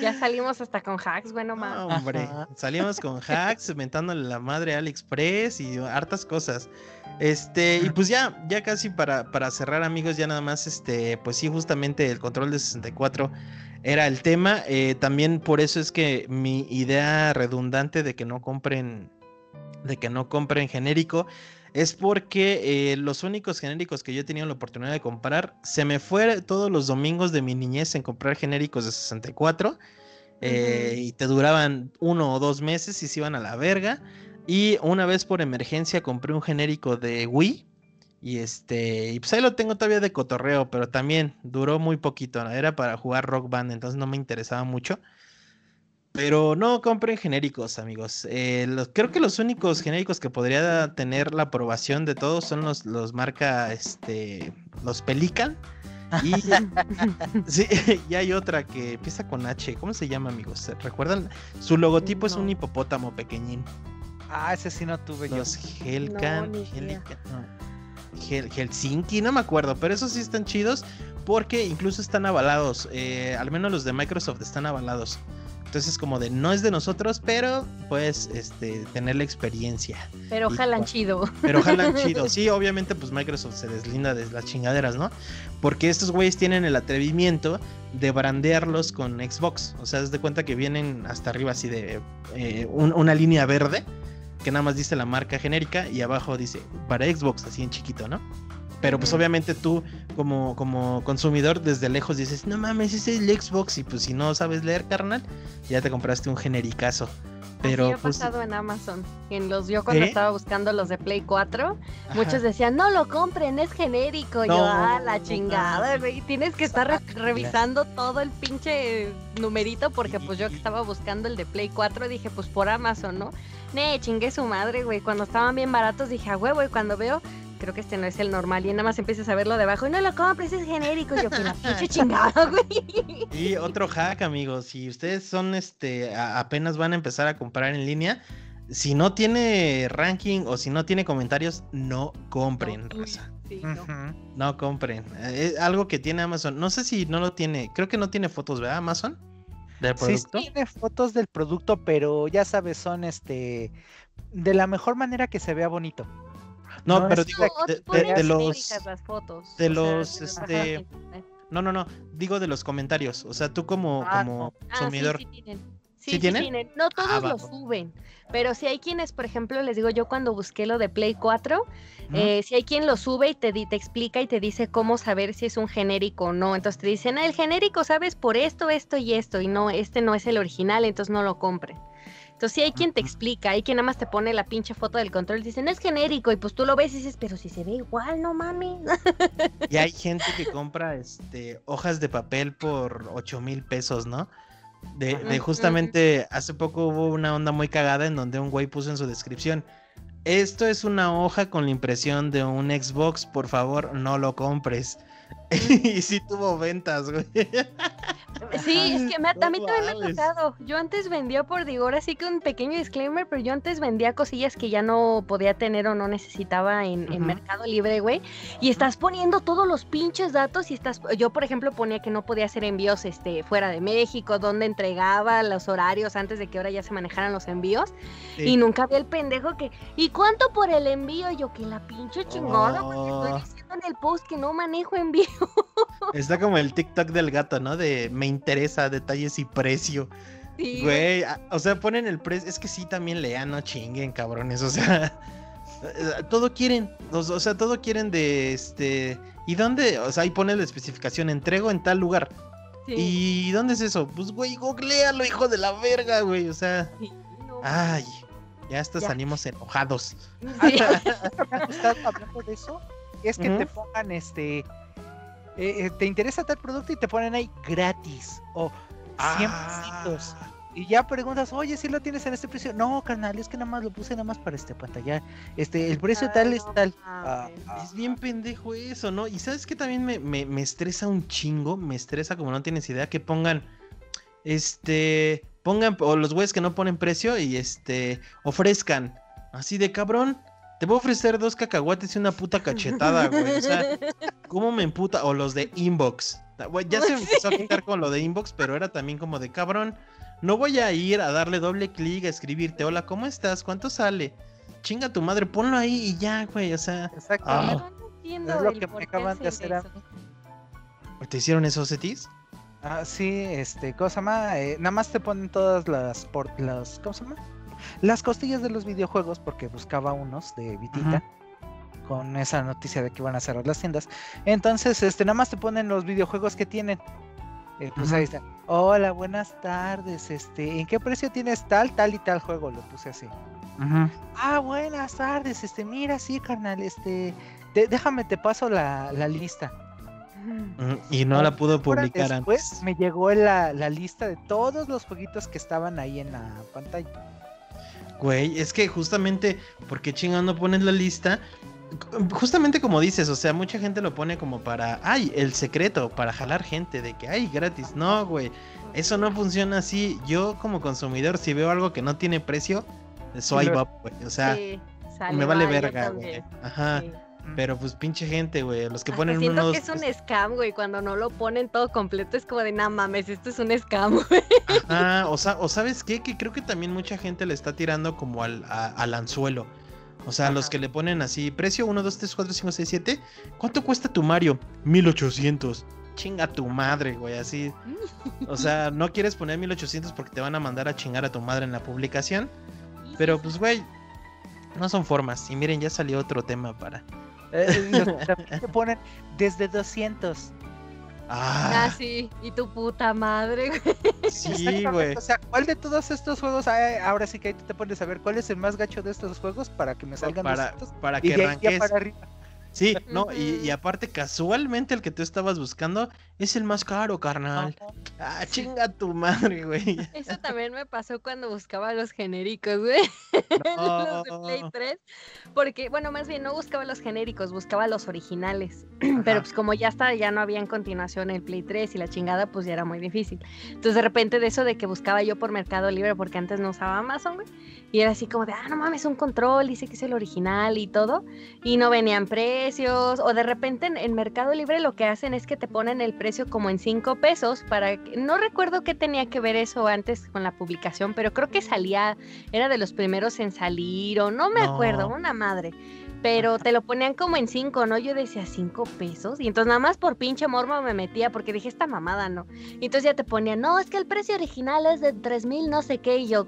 Ya salimos hasta con hacks, bueno, más. hombre, salimos con hacks, inventándole la madre a AliExpress y hartas cosas. Este, y pues ya, ya casi para, para cerrar, amigos, ya nada más, este, pues sí, justamente el control de 64 era el tema. Eh, también por eso es que mi idea redundante de que no compren, de que no compren genérico, es porque eh, los únicos genéricos que yo he tenido la oportunidad de comprar, se me fue todos los domingos de mi niñez en comprar genéricos de 64 eh, y te duraban uno o dos meses y se iban a la verga. Y una vez por emergencia compré un genérico de Wii. Y este, y pues ahí lo tengo todavía de cotorreo, pero también duró muy poquito. Era para jugar rock band, entonces no me interesaba mucho. Pero no compren genéricos, amigos. Eh, creo que los únicos genéricos que podría tener la aprobación de todos son los, los marca, este, los Pelican. Y, sí, y hay otra que empieza con H. ¿Cómo se llama, amigos? ¿Recuerdan? Su logotipo es un hipopótamo pequeñín. Ah, ese sí no tuve los Helkan, Helsinki, no me acuerdo, pero esos sí están chidos porque incluso están avalados. Eh, al menos los de Microsoft están avalados. Entonces como de no es de nosotros, pero pues este tener la experiencia. Pero jalan chido. Pero jalan chido. Sí, obviamente pues Microsoft se deslinda de las chingaderas, ¿no? Porque estos güeyes tienen el atrevimiento de brandearlos con Xbox. O sea, es de cuenta que vienen hasta arriba así de eh, una línea verde que nada más dice la marca genérica y abajo dice para Xbox así en chiquito, ¿no? Pero pues obviamente tú como, como consumidor desde lejos dices, no mames, ese es el Xbox y pues si no sabes leer, carnal, ya te compraste un genericazo. Pero Así ha pues, pasado en Amazon. En los, yo cuando estaba buscando los de Play 4, muchos decían, no lo compren, es genérico. yo, ah, la chingada, güey. Tienes que estar revisando todo el pinche numerito porque pues yo que estaba buscando el de Play 4 dije, pues por Amazon, ¿no? Ne, chingue su madre, güey. Cuando estaban bien baratos dije, a huevo, y cuando veo creo que este no es el normal. Y nada más empiezas a verlo debajo y no lo compres, es genérico. yo, que la pinche chingada, güey. Y otro hack, amigos. Si ustedes son este, apenas van a empezar a comprar en línea, si no tiene ranking o si no tiene comentarios, no compren, no. no. compren. Es algo que tiene Amazon. No sé si no lo tiene. Creo que no tiene fotos, ¿verdad? Amazon. Del producto. Sí, tiene fotos del producto, pero ya sabes, son este de la mejor manera que se vea bonito. No, pero digo, de, los. de los, este. No, no, no. Digo de los comentarios. O sea, tú como, ah, como ah, consumidor. Sí, sí, tienen. Sí, tienen? No ah, todos lo suben, pero si hay quienes, por ejemplo, les digo yo cuando busqué lo de Play 4, eh, si hay quien lo sube y te, te explica y te dice cómo saber si es un genérico o no. Entonces te dicen, el genérico sabes por esto, esto y esto, y no, este no es el original, entonces no lo compren. Entonces, si hay quien te explica, hay quien nada más te pone la pinche foto del control y dice, no es genérico, y pues tú lo ves y dices, pero si se ve igual, no mames. Y hay gente que compra este hojas de papel por 8 mil pesos, ¿no? De, de justamente hace poco hubo una onda muy cagada en donde un güey puso en su descripción. Esto es una hoja con la impresión de un Xbox, por favor, no lo compres. y sí tuvo ventas, güey. Sí, es que me, a mí también me ha tocado. Yo antes vendía por Digor, así que un pequeño disclaimer, pero yo antes vendía cosillas que ya no podía tener o no necesitaba en, Mercado Libre, güey. Y estás poniendo todos los pinches datos y estás, yo por ejemplo ponía que no podía hacer envíos este, fuera de México, donde entregaba los horarios antes de que ahora ya se manejaran los envíos. Y nunca había el pendejo que, ¿y cuánto por el envío? yo, que la pinche chingona, porque estoy oh. diciendo en el post que no manejo envío. Está como el TikTok del gato, ¿no? De me interesa detalles y precio. Sí, güey, o sea, ponen el precio. Es que sí, también lean, no chinguen, cabrones. O sea, todo quieren, o, sea, todo quieren de este. ¿Y dónde? O sea, ahí pone la especificación, entrego en tal lugar. ¿Y dónde es eso? Pues, güey, googlealo, hijo de la verga, güey. O sea, ay, ya estos salimos enojados. ¿Estás hablando de eso? Es que te pongan este eh, eh, ¿te interesa tal producto? Y te ponen ahí gratis o 100 pesitos. Ah. Y ya preguntas, oye, si lo tienes en este precio. No, carnal, es que nada más lo puse nada más para este pantalla. Este, el precio tal es tal. Ah. es bien pendejo eso, ¿no? Y sabes que también me, me, me, estresa un chingo, me estresa como no tienes idea, que pongan, este, pongan, o los güeyes que no ponen precio y este, ofrezcan, así de cabrón, te voy a ofrecer dos cacahuates y una puta cachetada, güey. O sea, ¿cómo me emputa? O los de inbox. ya se empezó a quitar con lo de inbox, pero era también como de cabrón. No voy a ir a darle doble clic a escribirte, hola, ¿cómo estás? ¿Cuánto sale? Chinga tu madre, ponlo ahí y ya, güey. O sea. Exactamente. Ah. es lo que me acaban de hacer a ¿Te hicieron esos setis? Ah, sí, este, cosa más, eh, nada más te ponen todas las, por, las, ¿cómo se llama? Las costillas de los videojuegos, porque buscaba unos de Vitita. con esa noticia de que van a cerrar las tiendas. Entonces, este, nada más te ponen los videojuegos que tienen. Eh, pues ahí está. Hola, buenas tardes. Este, ¿en qué precio tienes tal, tal y tal juego? Lo puse así. Ah, buenas tardes. Este, mira, sí, carnal. Este, déjame te paso la, lista. Y no la pudo publicar después, antes. Me llegó la, la lista de todos los jueguitos que estaban ahí en la pantalla. Güey, es que justamente, porque chingando pones la lista? Justamente como dices, o sea, mucha gente lo pone como para, ay, el secreto, para jalar gente, de que, ay, gratis. No, güey, eso no funciona así. Yo como consumidor, si veo algo que no tiene precio, swipe up, güey. O sea, me vale verga, güey. Ajá. Pero pues pinche gente, güey, los que ponen siento unos... que es un scam, güey, cuando no lo ponen todo completo es como de, nada mames, esto es un scam, güey. Ajá, o, o sabes qué, que creo que también mucha gente le está tirando como al, al anzuelo. O sea, los que le ponen así, precio 1, 2, 3, 4, 5, 6, 7. ¿Cuánto cuesta tu Mario? 1800. Chinga tu madre, güey, así. O sea, no quieres poner 1800 porque te van a mandar a chingar a tu madre en la publicación. Pero pues, güey, no son formas. Y miren, ya salió otro tema para. Eh, te ponen desde 200. Ah. ah, sí, y tu puta madre, güey. Sí, güey. O sea, ¿cuál de todos estos juegos? ahora sí que ahí te pones a ver cuál es el más gacho de estos juegos para que me salgan para, para que arranques. Para arriba. Sí, no, y, aparte casualmente el que tú estabas buscando es el más caro, carnal. Ah, chinga tu madre, güey. Eso también me pasó cuando buscaba los genéricos, güey. los de Play 3. Porque, bueno, más bien no buscaba los genéricos, buscaba los originales. Pero pues como ya está, ya no había en continuación el Play 3 y la chingada, pues ya era muy difícil. Entonces de repente de eso de que buscaba yo por Mercado Libre, porque antes no usaba Amazon, güey. Y era así como de, ah, no mames, un control, dice que es el original y todo. Y no venían precios. O de repente en, Mercado Libre lo que hacen es que te ponen el precio como en 5 pesos para... No recuerdo qué tenía que ver eso antes con la publicación, pero creo que salía, era de los primeros en salir o no me acuerdo, una madre pero te lo ponían como en 5, ¿no? Yo decía 5 pesos y entonces nada más por pinche mormo me metía porque dije esta mamada, ¿no? Y entonces ya te ponían, no, es que el precio original es de 3 mil no sé qué y yo.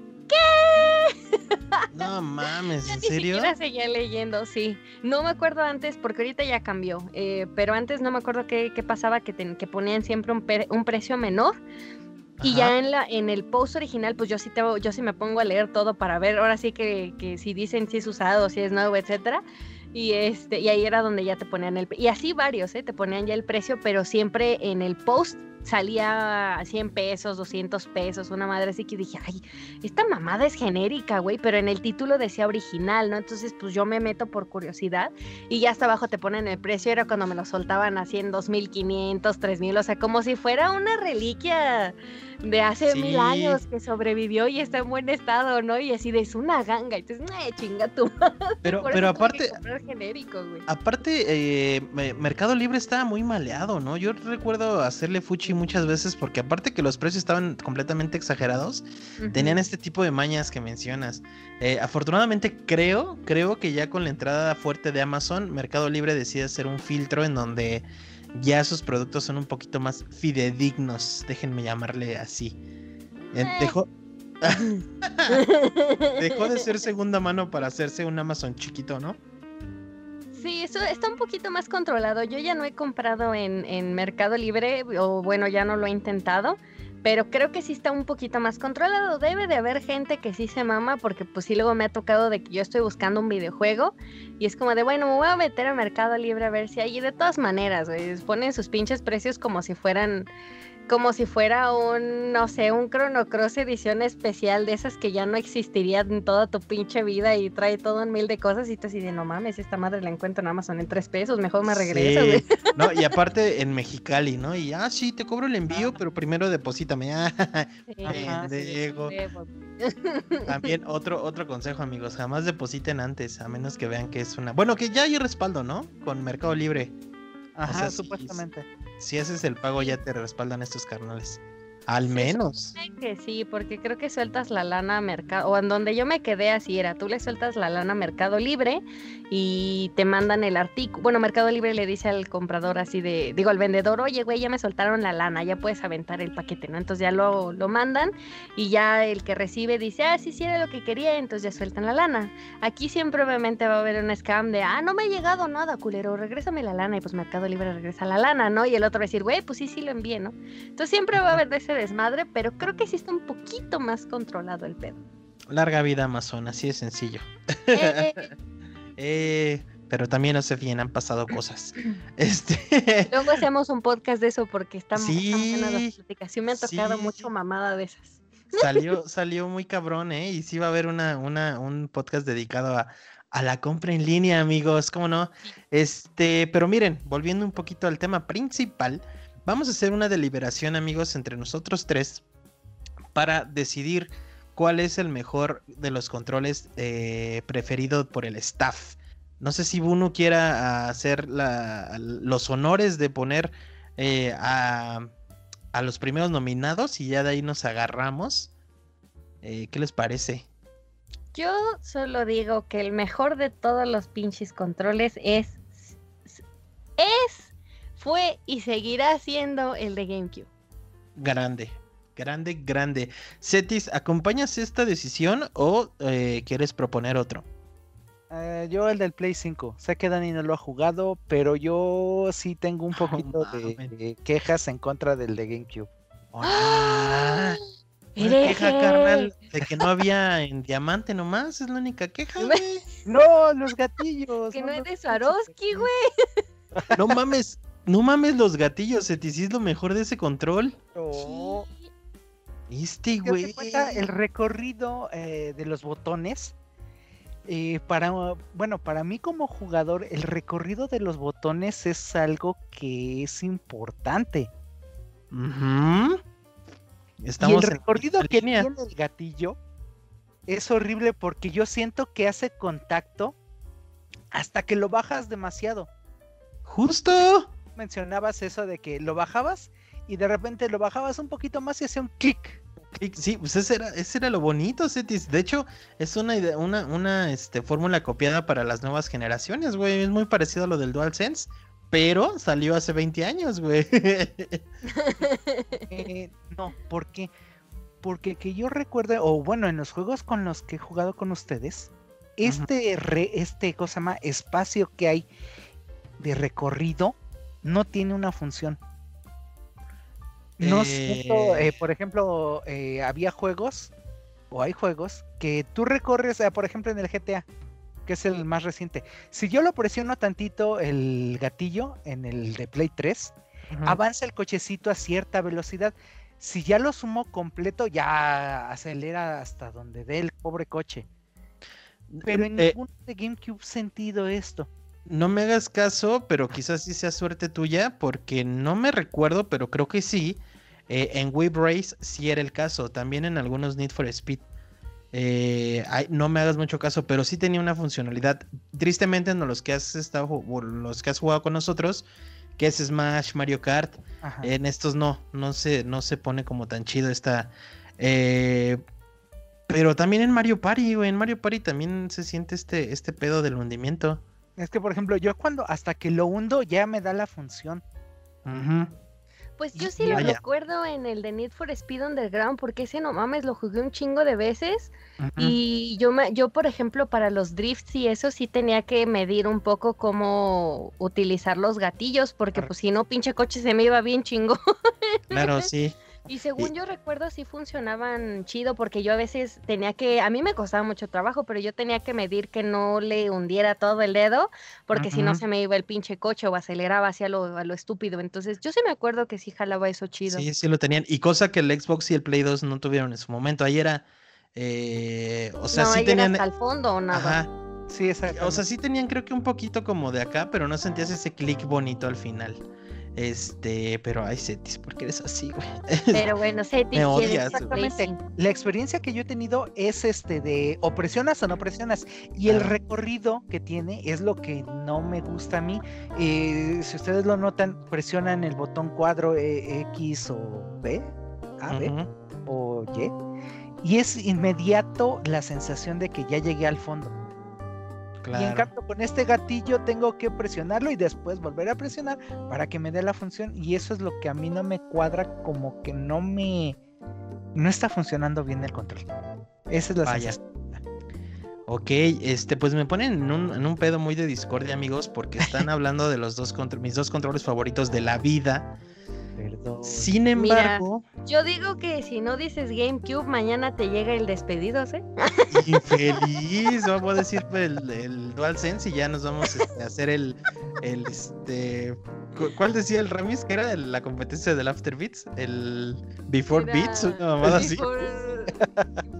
No mames, ¿en Ni serio? Siquiera seguía leyendo, sí. No me acuerdo antes, porque ahorita ya cambió, eh, pero antes no me acuerdo qué, qué pasaba, que, que ponían siempre un, un precio menor. Y ya en la en el post original, pues yo sí te, yo sí me pongo a leer todo para ver, ahora sí que, que si dicen si es usado, si es nuevo, etcétera. Y este, y ahí era donde ya te ponían el y así varios, ¿eh? te ponían ya el precio, pero siempre en el post salía a 100 pesos, 200 pesos, una madre así que dije, ay, esta mamada es genérica, güey, pero en el título decía original, ¿no? Entonces, pues yo me meto por curiosidad y ya hasta abajo te ponen el precio, era cuando me lo soltaban así en 2500, 3000, o sea, como si fuera una reliquia de hace mil años que sobrevivió y está en buen estado, ¿no? Y así de es una ganga, entonces, eh, chinga tu Pero, pero aparte, aparte, eh, Mercado Libre estaba muy maleado, ¿no? Yo recuerdo hacerle fuchi muchas veces porque aparte que los precios estaban completamente exagerados, tenían este tipo de mañas que mencionas. Eh, afortunadamente creo, creo que ya con la entrada fuerte de Amazon, Mercado Libre decide hacer un filtro en donde ya sus productos son un poquito más fidedignos, déjenme llamarle así. Eh, eh. Dejó, dejó de ser segunda mano para hacerse un Amazon chiquito, ¿no? Sí, eso está un poquito más controlado. Yo ya no he comprado en, en, Mercado Libre, o bueno, ya no lo he intentado, pero creo que sí está un poquito más controlado. Debe de haber gente que sí se mama, porque pues sí luego me ha tocado de que yo estoy buscando un videojuego y es como de, bueno, me voy a meter a Mercado Libre a ver si hay. Y de todas maneras, ponen sus pinches precios como si fueran como si fuera un, no sé, un Chrono Cross edición especial de esas que ya no existirían en toda tu pinche vida y trae todo un mil de cosas y así de no mames, esta madre la encuentro en Amazon en tres pesos, mejor me regreso, güey. No, y aparte en Mexicali, ¿no? Y ah, sí, te cobro el envío, pero primero deposítame. Ah, También otro, otro consejo, amigos, jamás depositen antes, a menos que vean que es una. Bueno, que ya hay respaldo, ¿no? Con Mercado Libre. Ajá, supuestamente. Si, haces el pago, ya te respaldan estos carnales. Al menos. Que sí, porque creo que sueltas la lana a mercado, o en donde yo me quedé así era, tú le sueltas la lana a Mercado Libre y te mandan el artículo. Bueno, Mercado Libre le dice al comprador así de, digo, al vendedor, oye, güey, ya me soltaron la lana, ya puedes aventar el paquete, ¿no? Entonces ya lo, lo mandan y ya el que recibe dice, ah, sí, sí era lo que quería, entonces ya sueltan la lana. Aquí siempre obviamente va a haber un scam de, ah, no me ha llegado nada, culero, regrésame la lana y pues Mercado Libre regresa la lana, ¿no? Y el otro va a decir, güey, pues sí, sí lo envié, ¿no? Entonces siempre va a haber de ese desmadre, pero creo que sí está un poquito más controlado el pedo. Larga vida Amazon, así de sencillo. Eh, eh, pero también no sé bien, han pasado cosas. Este... Luego hacemos un podcast de eso porque estamos, sí, en me ha tocado mucho mamada de esas. Salió, salió muy cabrón, ¿eh? Y sí va a haber una, una, un podcast dedicado a, a la compra en línea, amigos, ¿cómo no? Este, pero miren, volviendo un poquito al tema principal, Vamos a hacer una deliberación, amigos, entre nosotros tres para decidir cuál es el mejor de los controles eh, preferido por el staff. No sé si Bunu quiera hacer los honores de poner eh, a, los primeros nominados y ya de ahí nos agarramos. Eh, ¿Qué les parece? Yo solo digo que el mejor de todos los pinches controles es. Es fue y seguirá siendo el de GameCube. Grande, grande, grande. Cetis, ¿acompañas esta decisión o eh, quieres proponer otro? Eh, yo el del Play 5. Sé que Dani no lo ha jugado, pero yo sí tengo un poquito de, quejas en contra del de GameCube. ¡Ah! queja, carnal, de que no había en diamante nomás, es la única queja, No, los gatillos. Que no, es de Swarovski, güey. No mames, no mames los gatillos, Cetis, es lo mejor de ese control. Este, güey. El recorrido eh, de los botones. Eh, para, bueno, para mí como jugador, el recorrido de los botones es algo que es importante. Estamos y el recorrido que tiene el gatillo es horrible porque yo siento que hace contacto hasta que lo bajas demasiado. Justo mencionabas eso de que lo bajabas y de repente lo bajabas un poquito más y hacía un clic. Sí, pues ese era, ese era lo bonito, Cetis. De hecho, es una idea, una, una este, fórmula copiada para las nuevas generaciones, güey. Es muy parecido a lo del DualSense, pero salió hace 20 años, güey. Eh, no, ¿por qué? Porque que yo recuerde, o bueno, en los juegos con los que he jugado con ustedes, este, este cosa más espacio que hay de recorrido no tiene una función. No siento, eh, por ejemplo, eh, había juegos, o hay juegos, que tú recorres, eh, por ejemplo, en el GTA, que es el más reciente. Si yo lo presiono tantito el gatillo en el de Play 3, avanza el cochecito a cierta velocidad. Si ya lo sumo completo, ya acelera hasta donde dé el pobre coche. Pero en ningún de GameCube sentido esto no me hagas caso, pero quizás sí sea suerte tuya, porque no me recuerdo, pero creo que sí. Eh, en Wave Race sí era el caso, también en algunos Need for Speed. Eh, no me hagas mucho caso, pero sí tenía una funcionalidad. Tristemente, en los que has estado, los que has jugado con nosotros, que es Smash, Mario Kart, en estos no, no se, no se pone como tan chido esta. Eh, pero también en Mario Party, en Mario Party también se siente este, este pedo del hundimiento. Es que, por ejemplo, yo cuando hasta que lo hundo ya me da la función. Pues yo sí lo recuerdo en el de Need for Speed Underground, porque ese no mames, lo jugué un chingo de veces. Y yo, me, yo, por ejemplo, para los drifts y eso sí tenía que medir un poco cómo utilizar los gatillos, porque pues si no, pinche coche se me iba bien chingo. Claro, sí. Y según yo recuerdo, sí funcionaban chido porque yo a veces tenía que, a mí me costaba mucho trabajo, pero yo tenía que medir que no le hundiera todo el dedo, porque si no se me iba el pinche coche o aceleraba hacia lo, a lo estúpido. Entonces, yo sí me acuerdo que sí jalaba eso chido. Sí, sí lo tenían. Y cosa que el Xbox y el Play 2 no tuvieron en su momento. Ahí era, eh, o sea, sí tenían... Hasta el fondo o nada. Sí, exacto. O sea, sí tenían creo que un poquito como de acá, pero no sentías ese clic bonito al final. Este, pero ay, Cetis, ¿por qué eres así, güey? Pero bueno, Cetis, me odias, exactamente. La experiencia que yo he tenido es este de o presionas o no presionas. Y el recorrido que tiene es lo que no me gusta a mí. Eh, si ustedes lo notan, presionan el botón cuadro eh, X o B. A, B o Y. Y es inmediato la sensación de que ya llegué al fondo. Y en cambio con este gatillo tengo que presionarlo y después volver a presionar para que me dé la función. Y eso es lo que a mí no me cuadra, como que no me... No está funcionando bien el control. Esa es la sensación. Ok, este, pues me ponen en un, en un, pedo muy de discordia, amigos, porque están hablando de los dos mis dos controles favoritos de la vida. Sin embargo. yo digo que si no dices GameCube, mañana te llega el despedido, ¿eh? Infeliz. Vamos a decir el, el DualSense y ya nos vamos este, a hacer el, el este. ¿Cuál decía el Ramis? Que era la competencia del After Beats? El Before Beats, una mamada así.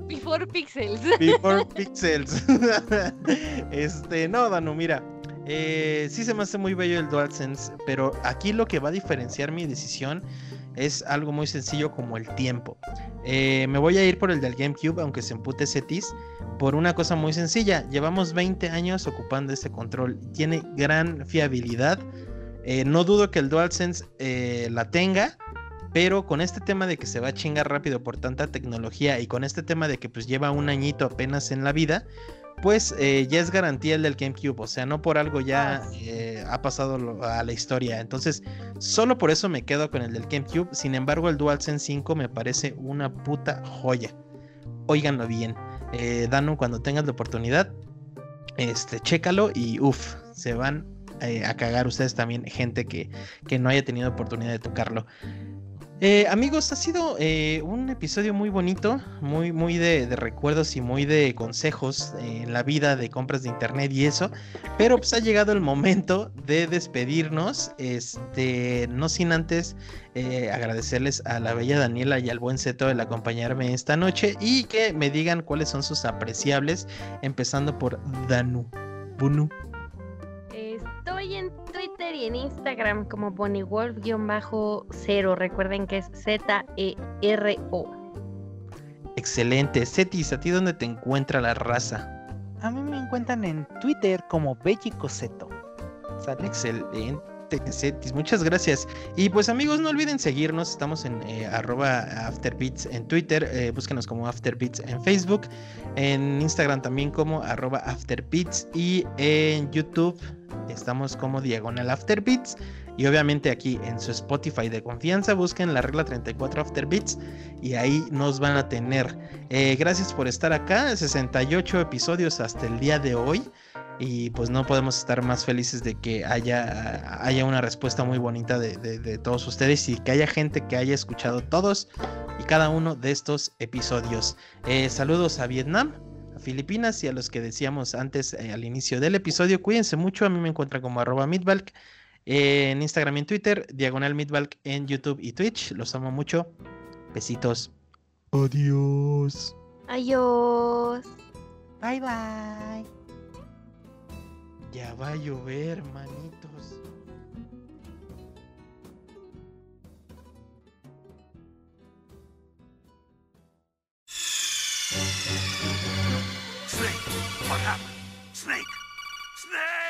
Before Pixels. Before Pixels. este, no, Danu, mira. Eh, sí se me hace muy bello el DualSense, pero aquí lo que va a diferenciar mi decisión es algo muy sencillo como el tiempo. Eh, me voy a ir por el del GameCube, aunque se empute Cetis, por una cosa muy sencilla. Llevamos 20 años ocupando este control. Tiene gran fiabilidad. Eh, no dudo que el DualSense la tenga. Pero con este tema de que se va a chingar rápido por tanta tecnología y con este tema de que pues lleva un añito apenas en la vida, pues eh, ya es garantía el del GameCube, o sea, no por algo ya ah, eh, ha pasado a la historia. Entonces, solo por eso me quedo con el del GameCube. Sin embargo, el DualSense 5 me parece una puta joya. Óiganlo bien. Eh, Danu, cuando tengas la oportunidad, este, chécalo y uff, se van a cagar ustedes también, gente que, que no haya tenido oportunidad de tocarlo. Eh, amigos, ha sido eh, un episodio muy bonito, muy, muy de, recuerdos y muy de consejos en la vida de compras de internet y eso. Pero pues ha llegado el momento de despedirnos. Este, no sin antes eh, agradecerles a la bella Daniela y al buen Seto el acompañarme esta noche y que me digan cuáles son sus apreciables, empezando por Danu. Bunu. Estoy en Twitter y en Instagram como BonnieWolf-0. Recuerden que es Z-E-R-O. Excelente. Cetis, ¿a ti dónde te encuentra la raza? A mí me encuentran en Twitter como Bellicoseto. Excelente. Muchas gracias. Y pues amigos, no olviden seguirnos. Estamos en eh, arroba afterbeats en Twitter. Eh, búsquenos como afterbeats en Facebook. En Instagram también como arroba afterbeats. Y en YouTube estamos como diagonal afterbeats. Y obviamente aquí en su Spotify de confianza busquen la regla 34 Afterbeats y ahí nos van a tener. Eh, gracias por estar acá, 68 episodios hasta el día de hoy y pues no podemos estar más felices de que haya, haya una respuesta muy bonita de, todos ustedes y que haya gente que haya escuchado todos y cada uno de estos episodios. Eh, saludos a Vietnam, a Filipinas y a los que decíamos antes eh, al inicio del episodio. Cuídense mucho, a mí me encuentran como arroba midbalk en Instagram y en Twitter, diagonal midbalk en YouTube y Twitch. Los amo mucho. Besitos. Adiós. Adiós. Bye bye. Ya va a llover, manitos. Snake, what happened? Snake! Snake!